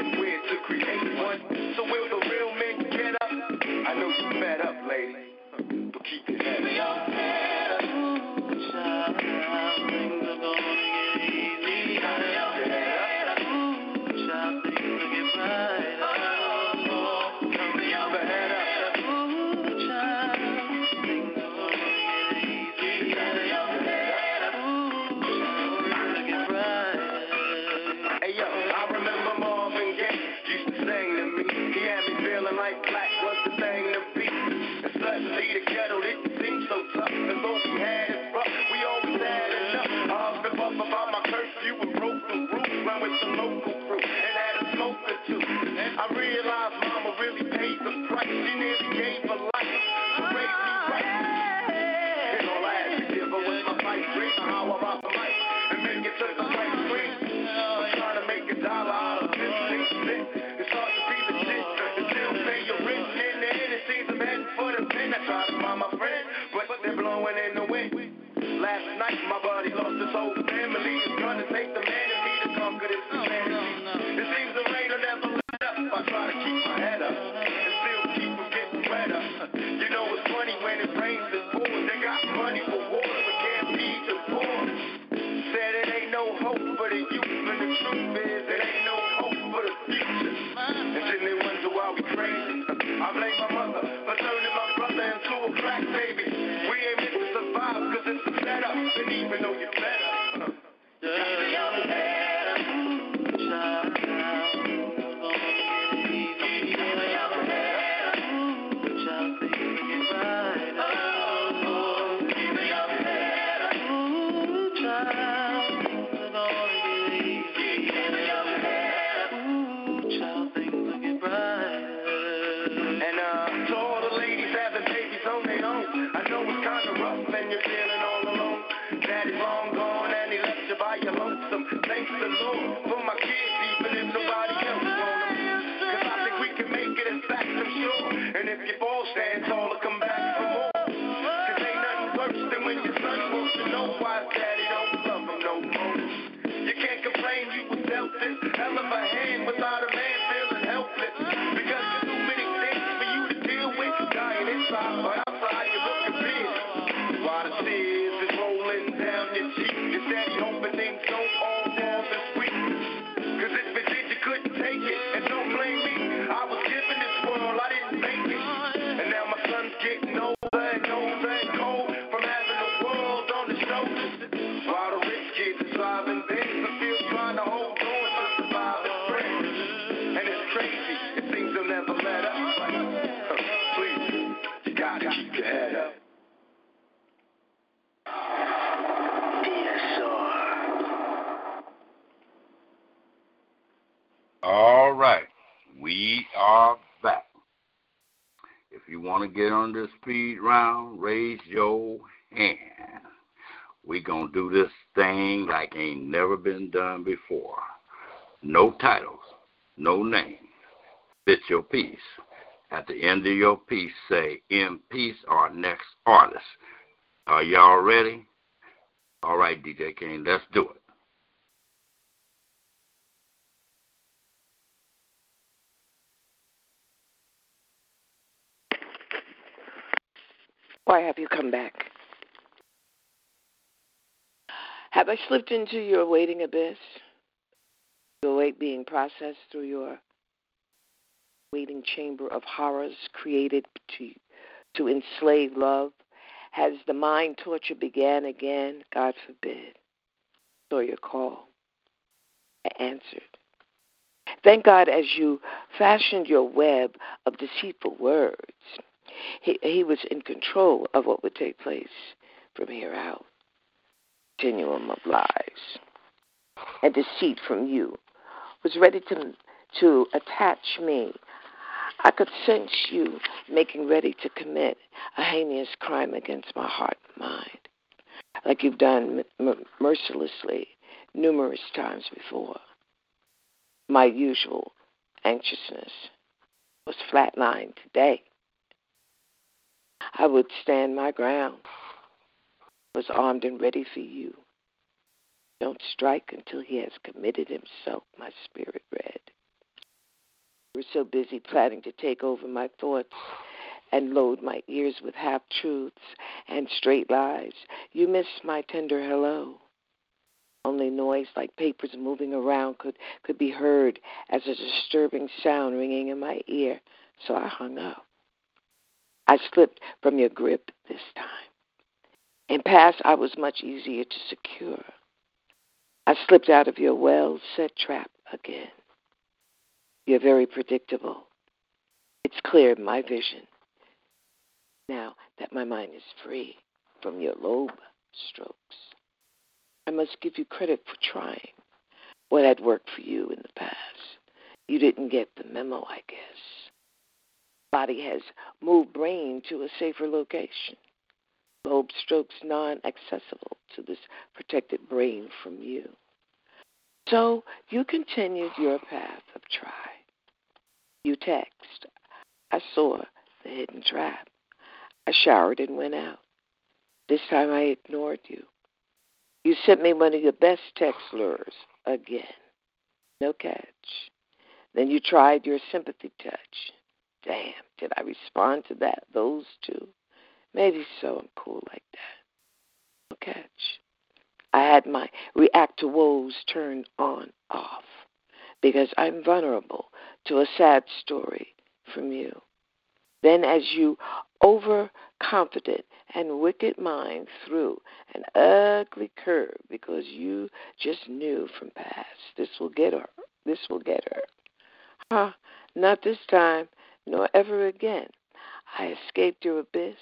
your hand. We gonna do this thing like ain't never been done before. No titles, no names. Fit your piece. At the end of your piece, say, in peace, our next artist. Are y'all ready? All right, DJ King, let's do it. Why have you come back? Have I slipped into your waiting abyss? Your weight being processed through your waiting chamber of horrors created to to enslave love? Has the mind torture began again? God forbid. Saw your call. I answered. Thank God as you fashioned your web of deceitful words, he, he was in control of what would take place from here out. Continuum of lies and deceit from you was ready to to attach me. I could sense you making ready to commit a heinous crime against my heart and mind, like you've done m- mercilessly numerous times before. My usual anxiousness was flatlined today. I would stand my ground, was armed and ready for you. Don't strike until he has committed himself, my spirit read. We're so busy planning to take over my thoughts and load my ears with half truths and straight lies. You missed my tender hello. Only noise like papers moving around could, could be heard as a disturbing sound ringing in my ear, so I hung up. I slipped from your grip this time. In past, I was much easier to secure. I slipped out of your well set trap again. You're very predictable. It's clear my vision now that my mind is free from your lobe strokes. I must give you credit for trying what had worked for you in the past. You didn't get the memo, I guess. Body has moved brain to a safer location. Lobe strokes non accessible to this protected brain from you. So you continued your path of try. You text. I saw the hidden trap. I showered and went out. This time I ignored you. You sent me one of your best text lures again. No catch. Then you tried your sympathy touch. Damn, did I respond to that? Those two? Maybe so. I'm cool like that. No catch. I had my react to woes turned on off because I'm vulnerable to a sad story from you. Then, as you overconfident and wicked mind threw an ugly curve because you just knew from past this will get her. This will get her. Huh? Not this time, nor ever again. I escaped your abyss.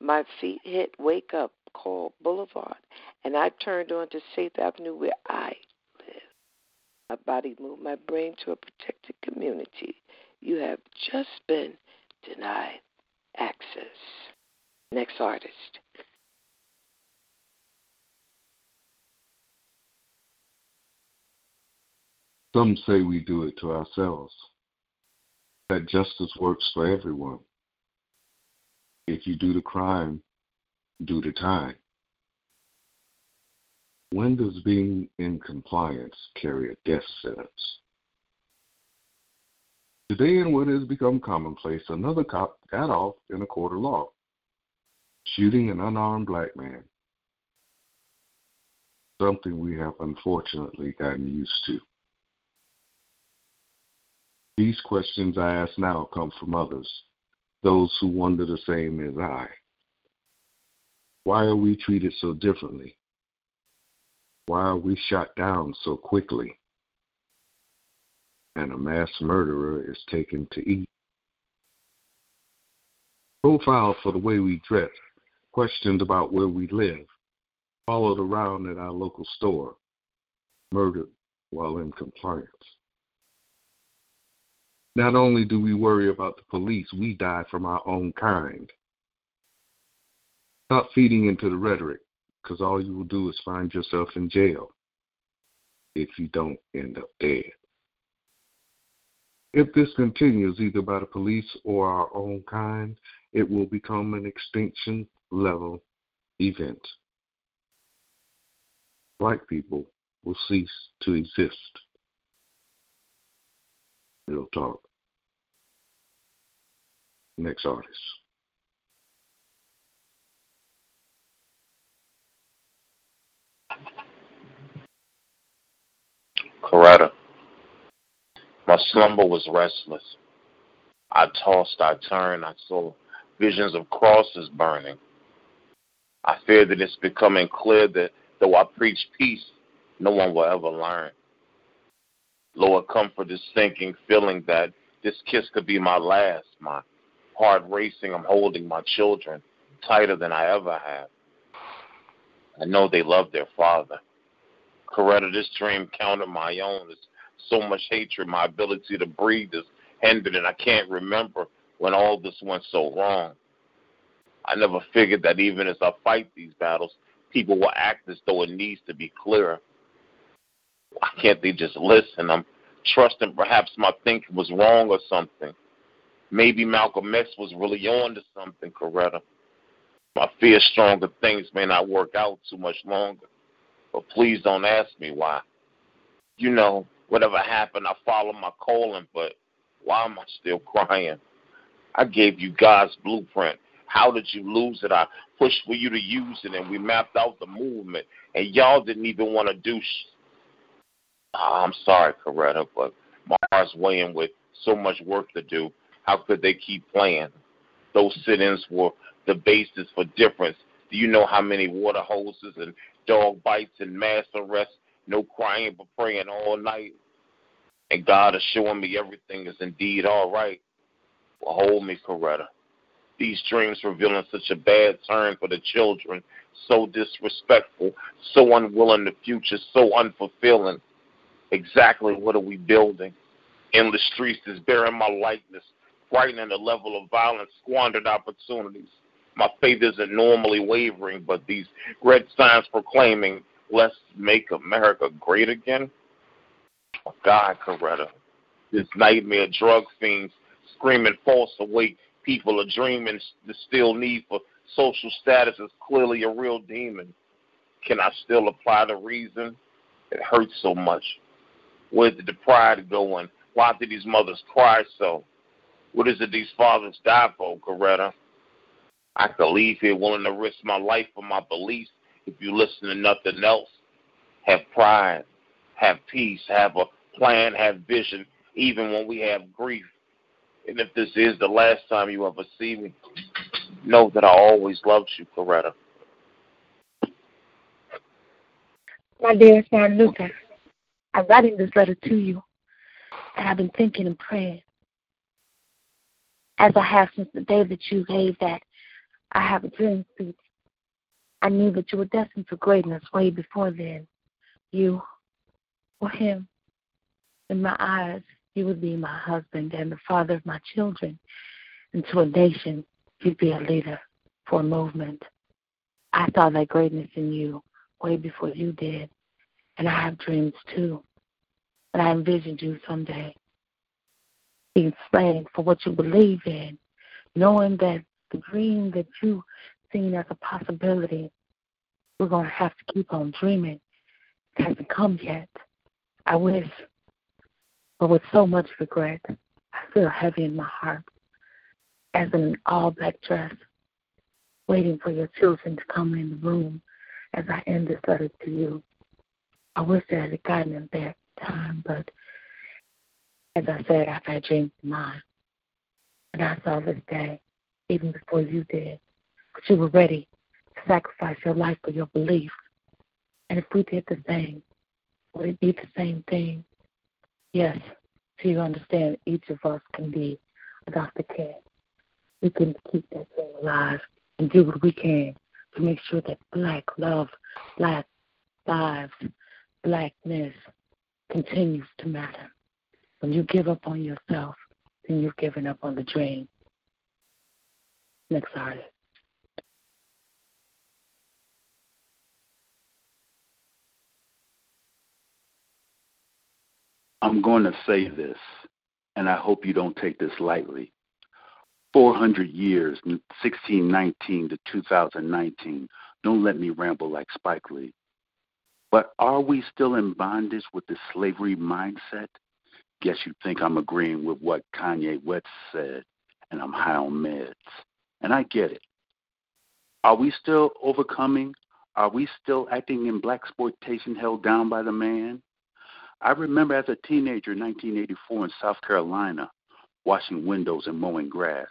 My feet hit Wake Up Call Boulevard, and I turned onto Safe Avenue where I live. My body moved my brain to a protected community. You have just been denied access. Next artist. Some say we do it to ourselves. That justice works for everyone. If you do the crime, do the time. When does being in compliance carry a death sentence? Today, in what has become commonplace, another cop got off in a court of law, shooting an unarmed black man. Something we have unfortunately gotten used to. These questions I ask now come from others, those who wonder the same as I. Why are we treated so differently? Why are we shot down so quickly? And a mass murderer is taken to eat. Profiled for the way we dress, questioned about where we live, followed around at our local store, murdered while in compliance. Not only do we worry about the police, we die from our own kind. Stop feeding into the rhetoric, because all you will do is find yourself in jail if you don't end up dead. If this continues, either by the police or our own kind, it will become an extinction level event. Black people will cease to exist. Real talk. Next artist. Coretta. My slumber was restless. I tossed, I turned, I saw visions of crosses burning. I fear that it's becoming clear that though I preach peace, no one will ever learn. Lower comfort this sinking, feeling that this kiss could be my last. My heart racing, I'm holding my children tighter than I ever have. I know they love their father. Coretta, this dream counted my own. There's so much hatred. My ability to breathe is hindered, and I can't remember when all this went so wrong. I never figured that even as I fight these battles, people will act as though it needs to be clear. Why can't they just listen? I'm trusting perhaps my thinking was wrong or something. Maybe Malcolm X was really on to something, Coretta. My fear stronger things may not work out too much longer. But please don't ask me why. You know, whatever happened, I followed my calling, but why am I still crying? I gave you God's blueprint. How did you lose it? I pushed for you to use it, and we mapped out the movement, and y'all didn't even want to do. Sh- oh, I'm sorry, Coretta, but my heart's weighing with so much work to do. How could they keep playing? Those sit-ins were the basis for difference. Do you know how many water hoses and dog bites and mass arrests, no crying but praying all night? And God is showing me everything is indeed all right. Well, hold me, Coretta. These dreams revealing such a bad turn for the children, so disrespectful, so unwilling the future, so unfulfilling. Exactly what are we building? Endless streets is bearing my likeness, frightening the level of violence, squandered opportunities. My faith isn't normally wavering, but these red signs proclaiming, let's make America great again. Oh, God, Coretta. This nightmare drug fiends screaming false awake people are dreaming the still need for social status is clearly a real demon. Can I still apply the reason? It hurts so much. Where did the pride go and why did these mothers cry so? What is it these fathers die for, Coretta? I could leave here willing to risk my life for my beliefs if you listen to nothing else. Have pride, have peace, have a plan, have vision, even when we have grief. And if this is the last time you ever see me, know that I always loved you, Coretta. My dear son Luther, I'm writing this letter to you, and I've been thinking and praying, as I have since the day that you gave that I have a dream speech. I knew that you were destined for greatness way before then. You or him. In my eyes, you would be my husband and the father of my children. And to a nation, you'd be a leader for a movement. I saw that greatness in you way before you did. And I have dreams too. And I envisioned you someday being slain for what you believe in, knowing that the dream that you seen as a possibility, we're going to have to keep on dreaming. It hasn't come yet. I wish but with so much regret, I feel heavy in my heart, as in an all black dress, waiting for your children to come in the room as I end this letter to you. I wish I had gotten in that time, but as I said, had dreams of mine. And I saw this day, even before you did. But you were ready to sacrifice your life for your belief. And if we did the same, would it be the same thing? Yes, so you understand each of us can be a Dr. King. We can keep that thing alive and do what we can to make sure that black love, black lives, blackness continues to matter. When you give up on yourself, then you've given up on the dream. Next artist. I'm going to say this, and I hope you don't take this lightly. 400 years, 1619 to 2019. Don't let me ramble like Spike Lee. But are we still in bondage with the slavery mindset? Guess you think I'm agreeing with what Kanye West said, and I'm high on meds. And I get it. Are we still overcoming? Are we still acting in black exploitation held down by the man? I remember as a teenager in 1984 in South Carolina, washing windows and mowing grass.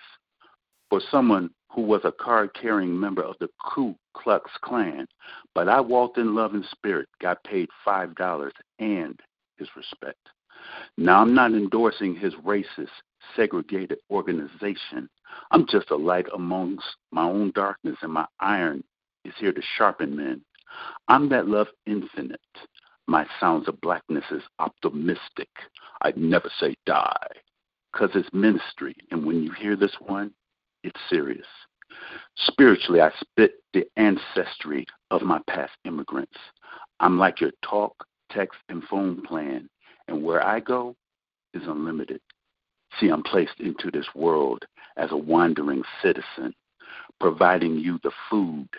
For someone who was a card carrying member of the Ku Klux Klan, but I walked in love and spirit, got paid $5 and his respect. Now, I'm not endorsing his racist, segregated organization. I'm just a light amongst my own darkness, and my iron is here to sharpen men. I'm that love infinite. My sounds of blackness is optimistic. I'd never say die, because it's ministry. And when you hear this one, it's serious. Spiritually, I spit the ancestry of my past immigrants. I'm like your talk, text, and phone plan, and where I go is unlimited. See, I'm placed into this world as a wandering citizen, providing you the food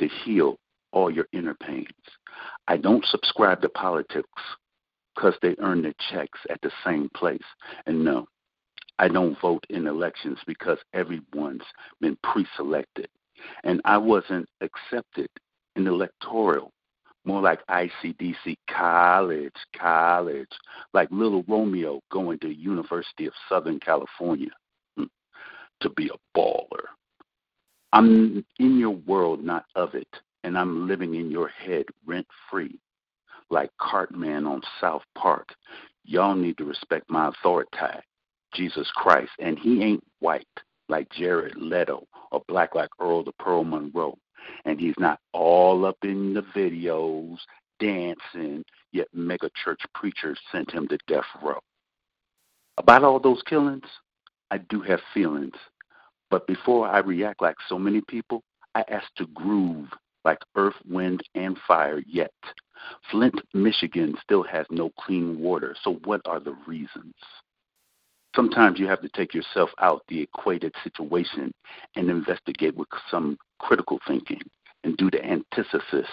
to heal all your inner pains. I don't subscribe to politics because they earn their checks at the same place. And no, I don't vote in elections because everyone's been pre selected. And I wasn't accepted in the electoral, more like ICDC college, college, like little Romeo going to University of Southern California hmm, to be a baller. I'm in your world, not of it and I'm living in your head rent free, like Cartman on South Park. Y'all need to respect my authority, Jesus Christ, and he ain't white like Jared Leto or black like Earl the Pearl Monroe, and he's not all up in the videos dancing. Yet mega church preachers sent him to death row. About all those killings, I do have feelings, but before I react like so many people, I ask to groove like earth, wind, and fire yet. Flint, Michigan still has no clean water, so what are the reasons? Sometimes you have to take yourself out the equated situation and investigate with some critical thinking and do the antithesis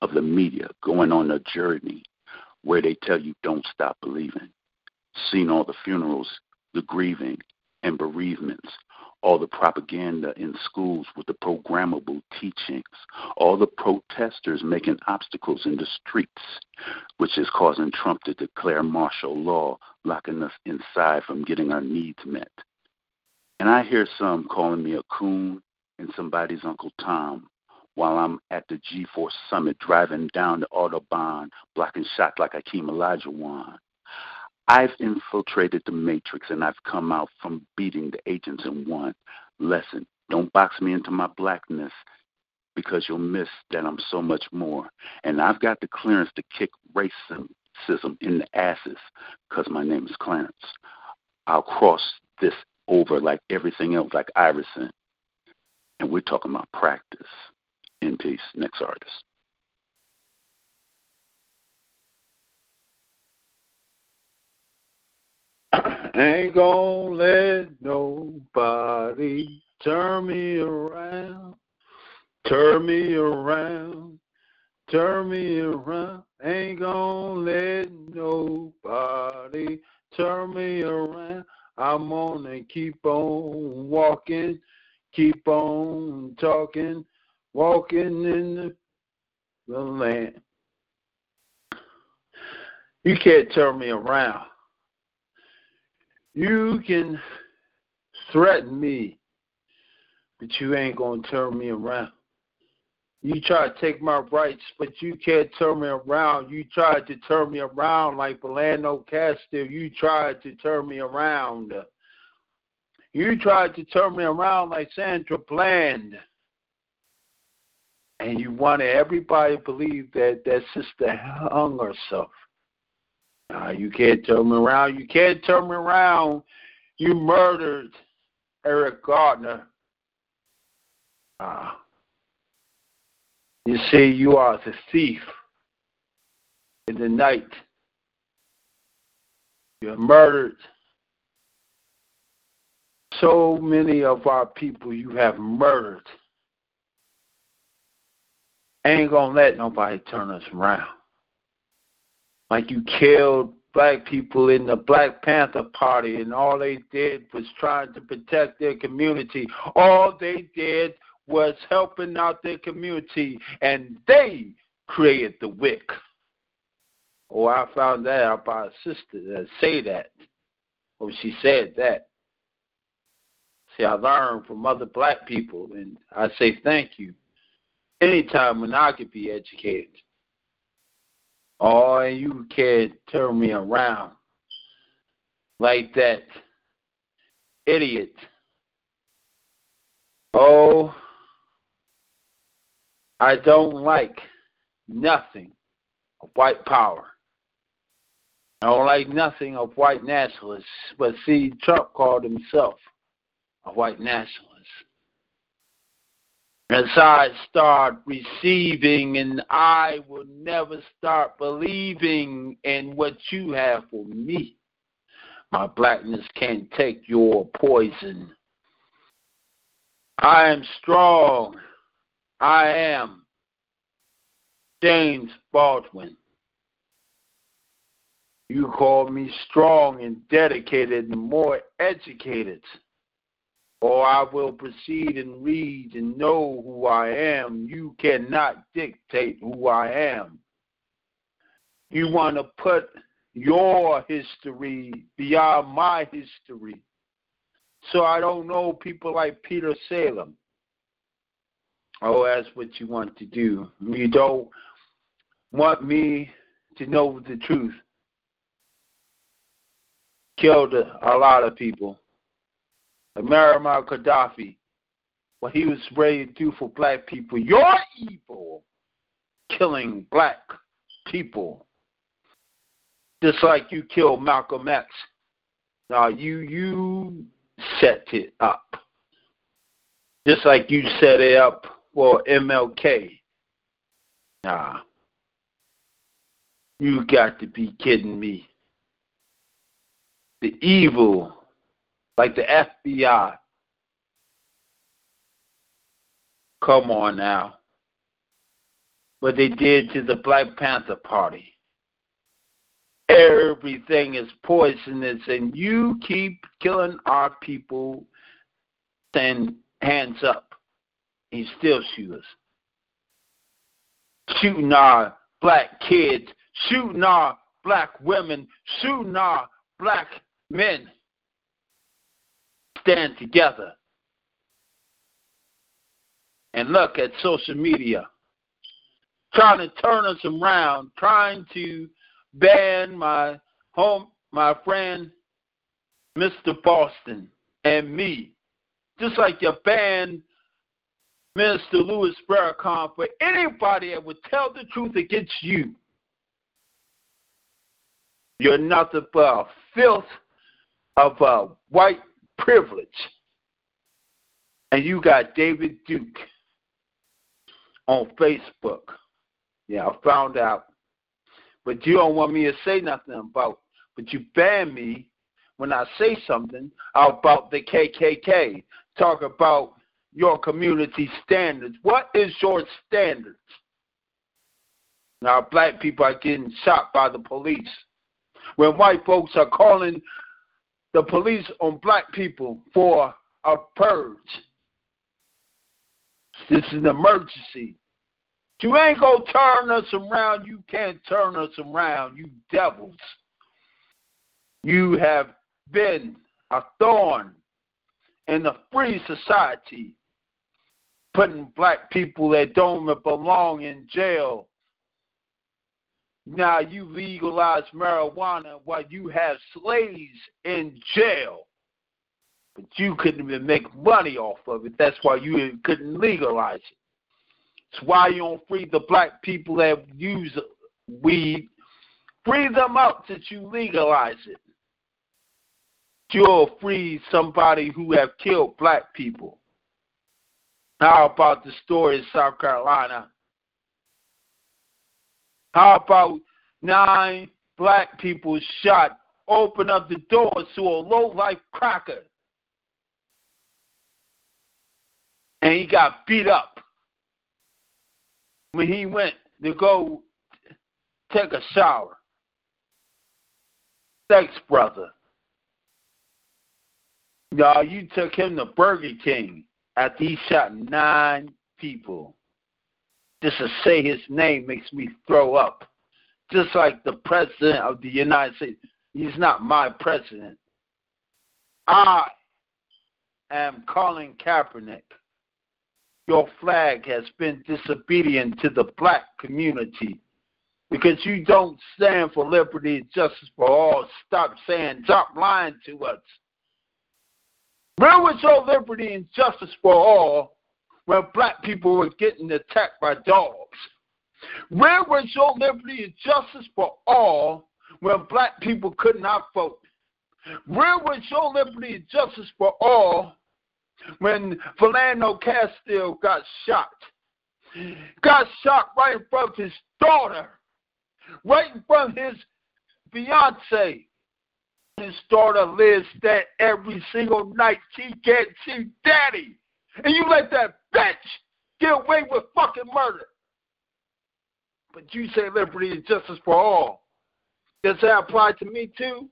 of the media going on a journey where they tell you don't stop believing. Seen all the funerals, the grieving, and bereavements, all the propaganda in schools with the programmable teachings, all the protesters making obstacles in the streets, which is causing Trump to declare martial law, locking us inside from getting our needs met. And I hear some calling me a coon and somebody's Uncle Tom while I'm at the G4 summit driving down the Autobahn, blocking shots like Akeem Olajuwon. I've infiltrated the matrix and I've come out from beating the agents in one Lesson don't box me into my blackness because you'll miss that I'm so much more. And I've got the clearance to kick racism in the asses because my name is Clarence. I'll cross this over like everything else, like Iverson. And we're talking about practice. In peace. Next artist. Ain't gonna let nobody turn me around, turn me around, turn me around. Ain't gonna let nobody turn me around. I'm gonna keep on walking, keep on talking, walking in the, the land. You can't turn me around. You can threaten me, but you ain't going to turn me around. You try to take my rights, but you can't turn me around. You tried to turn me around like Philando Castile. You tried to turn me around. You tried to turn me around like Sandra Bland. And you wanted everybody to believe that that sister hung herself. Uh, you can't turn me around. You can't turn me around. You murdered Eric Gardner. Uh, you say you are the thief in the night. You murdered so many of our people. You have murdered. Ain't gonna let nobody turn us around. Like you killed black people in the Black Panther Party, and all they did was trying to protect their community. All they did was helping out their community, and they created the WIC. Oh, I found that out by a sister that say that. Oh, she said that. See, I learned from other black people, and I say thank you. Anytime when I could be educated. Oh, you can't turn me around like that idiot. Oh, I don't like nothing of white power. I don't like nothing of white nationalists. But see, Trump called himself a white nationalist. As I start receiving, and I will never start believing in what you have for me. My blackness can't take your poison. I am strong. I am James Baldwin. You call me strong and dedicated and more educated or I will proceed and read and know who I am. You cannot dictate who I am. You want to put your history beyond my history. So I don't know people like Peter Salem. Oh, that's what you want to do. You don't want me to know the truth. Killed a lot of people. Muammar Gaddafi, what he was ready to do for black people. You're evil, killing black people, just like you killed Malcolm X. Now you you set it up, just like you set it up for MLK. Nah, you got to be kidding me. The evil like the FBI. Come on now. What they did to the Black Panther Party. Everything is poisonous, and you keep killing our people. Then hands up. He still shoot us. Shooting our black kids, shooting our black women, shooting our black men stand together and look at social media, trying to turn us around, trying to ban my home, my friend, Mr. Boston, and me, just like you banned Mr. Louis Farrakhan for anybody that would tell the truth against you. You're nothing but uh, a filth of a white privilege. And you got David Duke on Facebook. Yeah, I found out. But you don't want me to say nothing about. But you ban me when I say something about the KKK. Talk about your community standards. What is your standards? Now, black people are getting shot by the police. When white folks are calling the police on black people for a purge. This is an emergency. You ain't gonna turn us around. You can't turn us around, you devils. You have been a thorn in the free society, putting black people that don't belong in jail now you legalize marijuana while you have slaves in jail. But you couldn't even make money off of it. That's why you couldn't legalize it. It's why you don't free the black people that use weed. Free them up that you legalize it. you'll free somebody who have killed black people. How about the story in South Carolina? How about nine black people shot, open up the doors to a low life cracker? And he got beat up when he went to go take a shower. Sex brother. Y'all, you took him to Burger King after he shot nine people. Just to say his name makes me throw up. Just like the president of the United States. He's not my president. I am Colin Kaepernick. Your flag has been disobedient to the black community because you don't stand for liberty and justice for all. Stop saying, stop lying to us. Where was your liberty and justice for all when black people were getting attacked by dogs? Where was your liberty and justice for all when black people could not vote? Where was your liberty and justice for all when Philando Castile got shot? Got shot right in front of his daughter, right in front of his fiance. His daughter lives that every single night she can't see daddy. And you let that bitch get away with fucking murder. But you say liberty and justice for all. Does that apply to me too?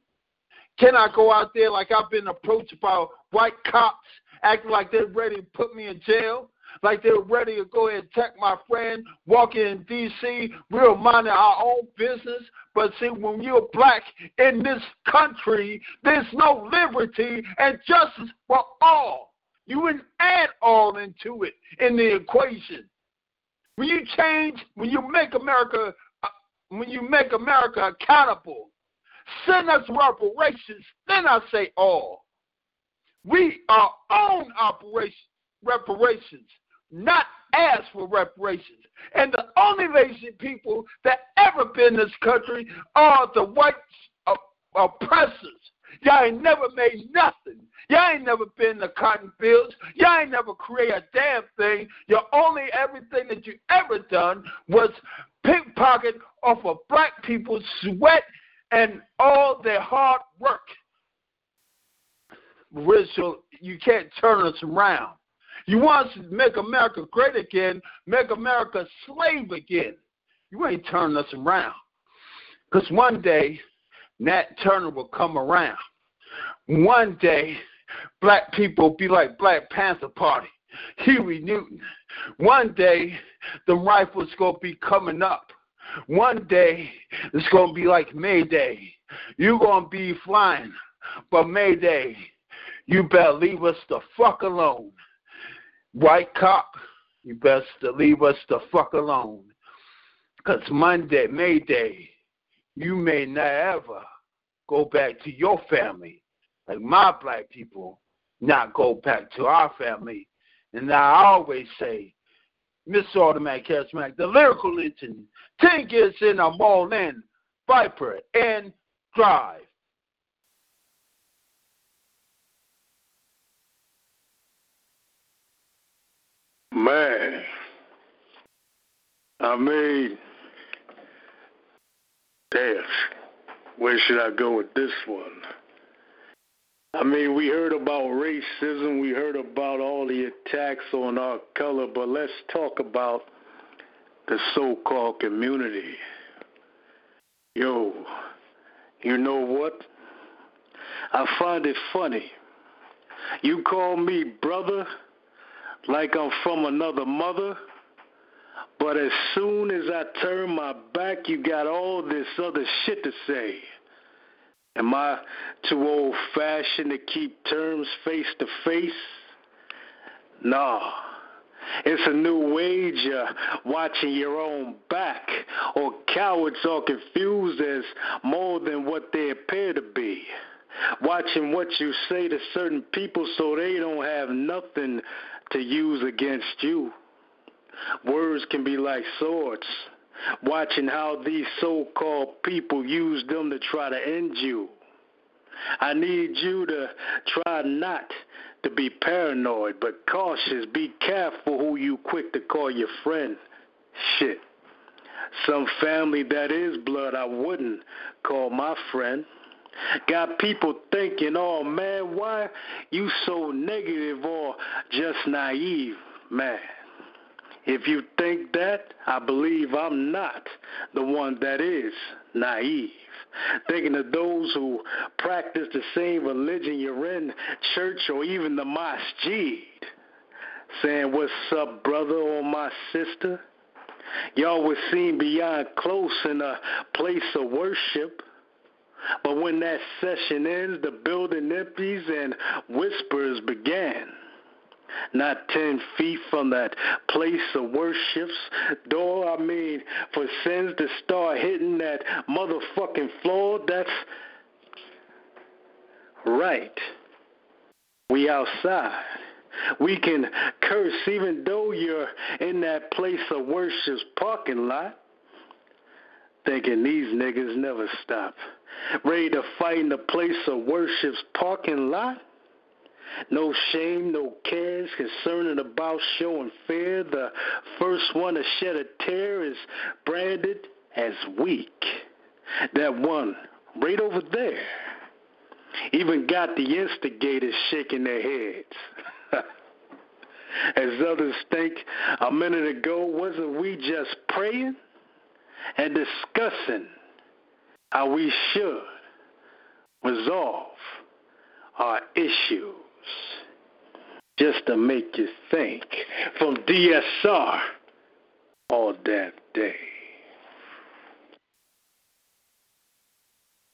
Can I go out there like I've been approached by white cops acting like they're ready to put me in jail? like they're ready to go ahead and attack my friend walking in D.C. We're minding our own business. But see, when you're black in this country, there's no liberty and justice for all. You wouldn't add all into it in the equation. When you change, when you make America, uh, when you make America accountable, send us reparations. Then I say all. We are own operation reparations not ask for reparations. And the only lazy people that ever been in this country are the white oppressors. Y'all ain't never made nothing. Y'all ain't never been to cotton fields. Y'all ain't never created a damn thing. Your only everything that you ever done was pickpocket off of black people's sweat and all their hard work. Rachel, you can't turn us around. You want to make America great again, make America slave again. You ain't turning us around. Because one day, Nat Turner will come around. One day, black people be like Black Panther Party, Huey Newton. One day, the rifles to be coming up. One day, it's going to be like Mayday. You're going to be flying, but Mayday, you better leave us the fuck alone. White cop, you best to leave us the fuck alone. Because Monday, May Day, you may never go back to your family. Like my black people not go back to our family. And I always say, Mr. Automatic Charismatic, the lyrical engine, 10 gets in a morning, Viper, and Drive. Man, I mean, damn, where should I go with this one? I mean, we heard about racism, we heard about all the attacks on our color, but let's talk about the so called community. Yo, you know what? I find it funny. You call me brother like I'm from another mother. But as soon as I turn my back, you got all this other shit to say. Am I too old fashioned to keep terms face to face? Nah. It's a new wage uh, watching your own back, or cowards are confused as more than what they appear to be. Watching what you say to certain people so they don't have nothing to use against you. Words can be like swords. Watching how these so called people use them to try to end you. I need you to try not to be paranoid, but cautious. Be careful who you quick to call your friend. Shit. Some family that is blood I wouldn't call my friend. Got people thinking, oh man, why you so negative or just naive, man. If you think that, I believe I'm not the one that is naive. Thinking of those who practice the same religion you're in, church or even the masjid. Saying, what's up, brother or my sister? Y'all were seen beyond close in a place of worship. But when that session ends, the building empties and whispers began. Not ten feet from that place of worship's door. I mean, for sins to start hitting that motherfucking floor, that's right. We outside. We can curse even though you're in that place of worship's parking lot. Thinking these niggas never stop. Ready to fight in the place of worship's parking lot? No shame, no cares, concerning about showing fear. The first one to shed a tear is branded as weak. That one right over there even got the instigators shaking their heads. As others think a minute ago, wasn't we just praying and discussing how we should resolve our issues? Just to make you think. From DSR all that day.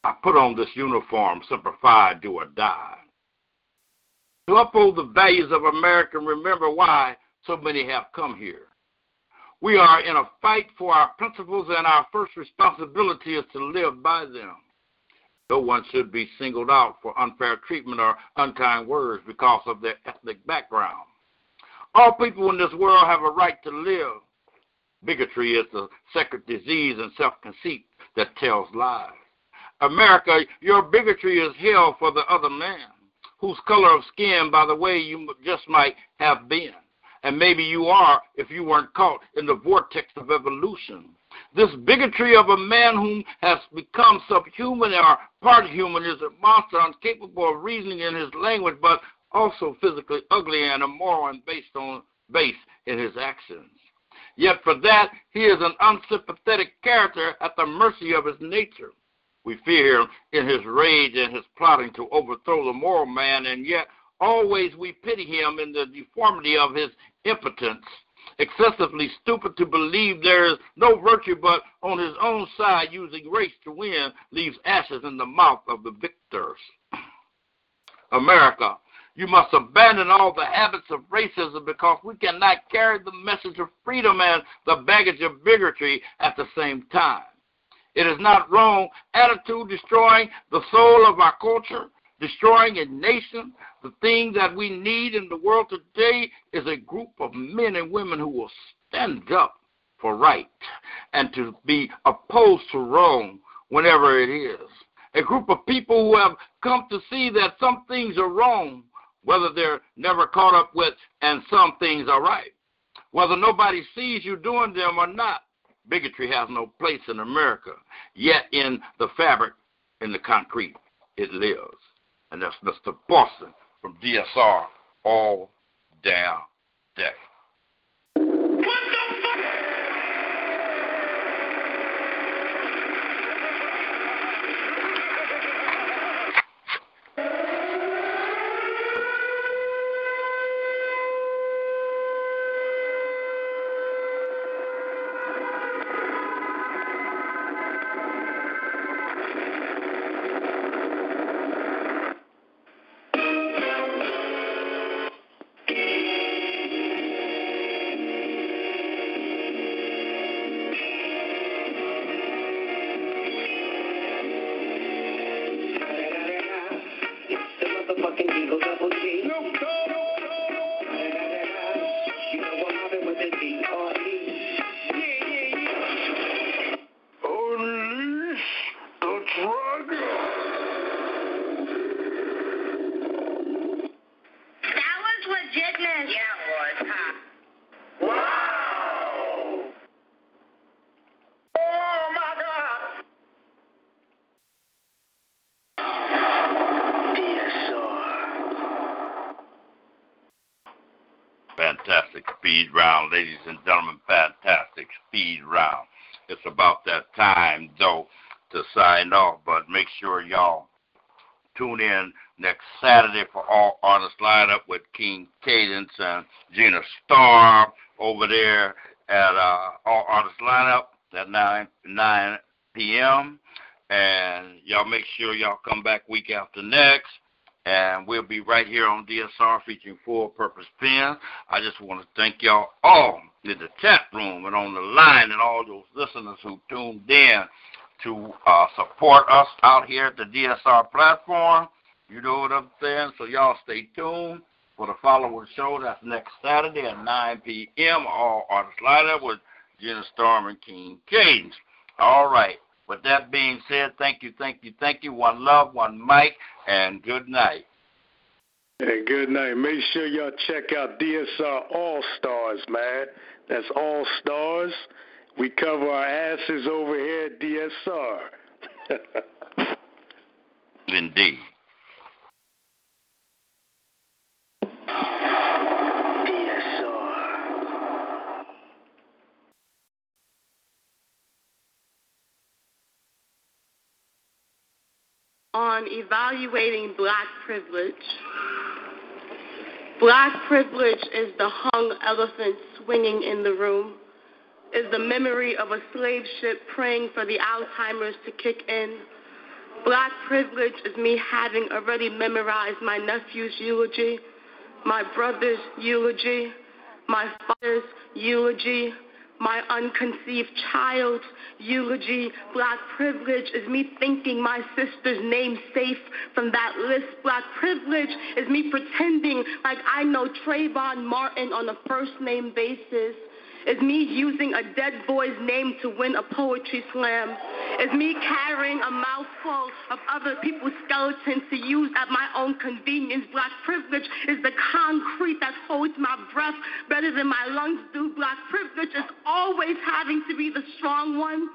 I put on this uniform, simplified, do or die. To uphold the values of America and remember why so many have come here. We are in a fight for our principles, and our first responsibility is to live by them. No one should be singled out for unfair treatment or unkind words because of their ethnic background. All people in this world have a right to live. Bigotry is the secret disease and self conceit that tells lies. America, your bigotry is hell for the other man, whose color of skin, by the way, you just might have been. And maybe you are if you weren't caught in the vortex of evolution. This bigotry of a man whom has become subhuman or part human is a monster incapable of reasoning in his language, but also physically ugly and immoral and based on base in his actions. Yet for that he is an unsympathetic character at the mercy of his nature. We fear him in his rage and his plotting to overthrow the moral man, and yet always we pity him in the deformity of his impotence, excessively stupid to believe there is no virtue but on his own side using race to win leaves ashes in the mouth of the victors. America, you must abandon all the habits of racism because we cannot carry the message of freedom and the baggage of bigotry at the same time. It is not wrong attitude destroying the soul of our culture, destroying a nation. The thing that we need in the world today is a group of men and women who will stand up for right and to be opposed to wrong whenever it is. A group of people who have come to see that some things are wrong, whether they're never caught up with, and some things are right. Whether nobody sees you doing them or not, bigotry has no place in America. Yet in the fabric, in the concrete, it lives. And that's Mr. Boston from DSR all damn day. Tune in next Saturday for All Artists Lineup with King Cadence and Gina Starr over there at uh, All Artists Lineup at 9, 9 p.m. And y'all make sure y'all come back week after next. And we'll be right here on DSR featuring Full Purpose Pen. I just want to thank y'all all in the chat room and on the line and all those listeners who tuned in to uh, support us out here at the DSR platform. You know what I'm saying? So y'all stay tuned for the following show. That's next Saturday at 9 p.m. All artists lineup with Jenna Storm and King Cadence. All right. With that being said, thank you, thank you, thank you. One love, one mic, and good night. And good night. Make sure y'all check out DSR All Stars, man. That's All Stars. We cover our asses over here at DSR. Indeed. DSR. On evaluating black privilege. Black privilege is the hung elephant swinging in the room, is the memory of a slave ship praying for the Alzheimer's to kick in. Black privilege is me having already memorized my nephew's eulogy, my brother's eulogy, my father's eulogy, my unconceived child's eulogy. Black privilege is me thinking my sister's name safe from that list. Black privilege is me pretending like I know Trayvon Martin on a first name basis. Is me using a dead boy's name to win a poetry slam. Is me carrying a mouthful of other people's skeletons to use at my own convenience. Black privilege is the concrete that holds my breath better than my lungs do. Black privilege is always having to be the strong one.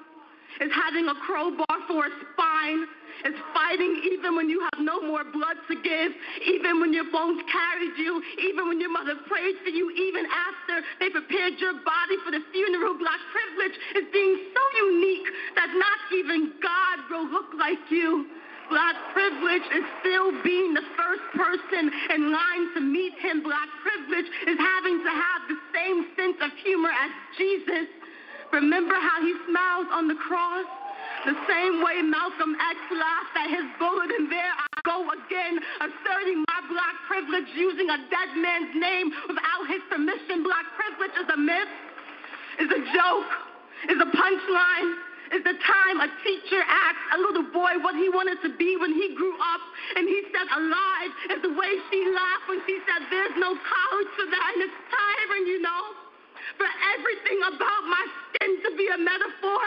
Is having a crowbar for a spine is fighting even when you have no more blood to give, even when your bones carried you, even when your mother prayed for you, even after they prepared your body for the funeral. Black privilege is being so unique that not even God will look like you. Black privilege is still being the first person in line to meet him. Black privilege is having to have the same sense of humor as Jesus. Remember how he smiled on the cross? The same way Malcolm X laughed at his bullet, and there I go again, asserting my black privilege using a dead man's name without his permission. Black privilege is a myth, is a joke, is a punchline. Is the time a teacher asked a little boy what he wanted to be when he grew up, and he said, Alive is the way she laughed when she said, There's no college for that, and it's tiring, you know, for everything about my skin to be a metaphor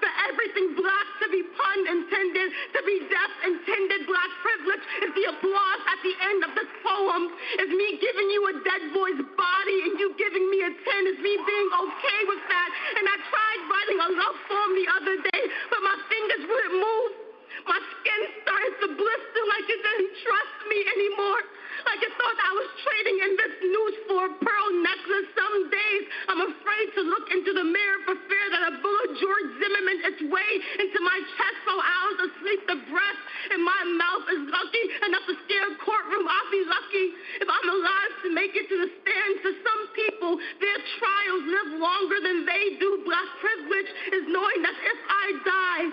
for everything black to be pun intended, to be deaf intended. Black privilege is the applause at the end of this poem. Is me giving you a dead boy's body and you giving me a 10. Is me being okay with that. And I tried writing a love poem the other day, but my fingers wouldn't move. My skin started to blister like it didn't trust me anymore. Like it thought I was trading in this noose for a pearl necklace. Some days I'm afraid to look into the mirror for fear that a bullet George Zimmerman its way into my chest for hours of sleep. The breath in my mouth is lucky enough to scare a courtroom. I'll be lucky if I'm alive to make it to the stand. To some people, their trials live longer than they do. Black privilege is knowing that if I die,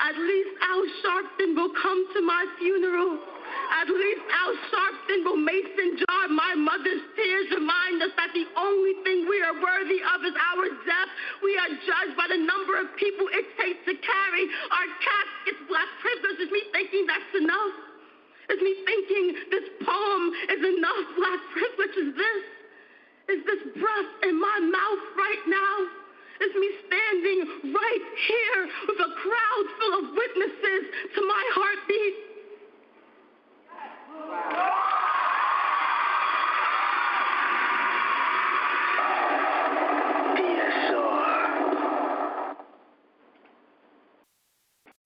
at least Al Sharpton will come to my funeral. At least Al Sharpton will mason jar my mother's tears, remind us that the only thing we are worthy of is our death. We are judged by the number of people it takes to carry our caskets. Black privilege is me thinking that's enough. Is me thinking this poem is enough. Black privilege is this. Is this breath in my mouth right now? Is me standing right here with a crowd full of witnesses to my heartbeat? Uau.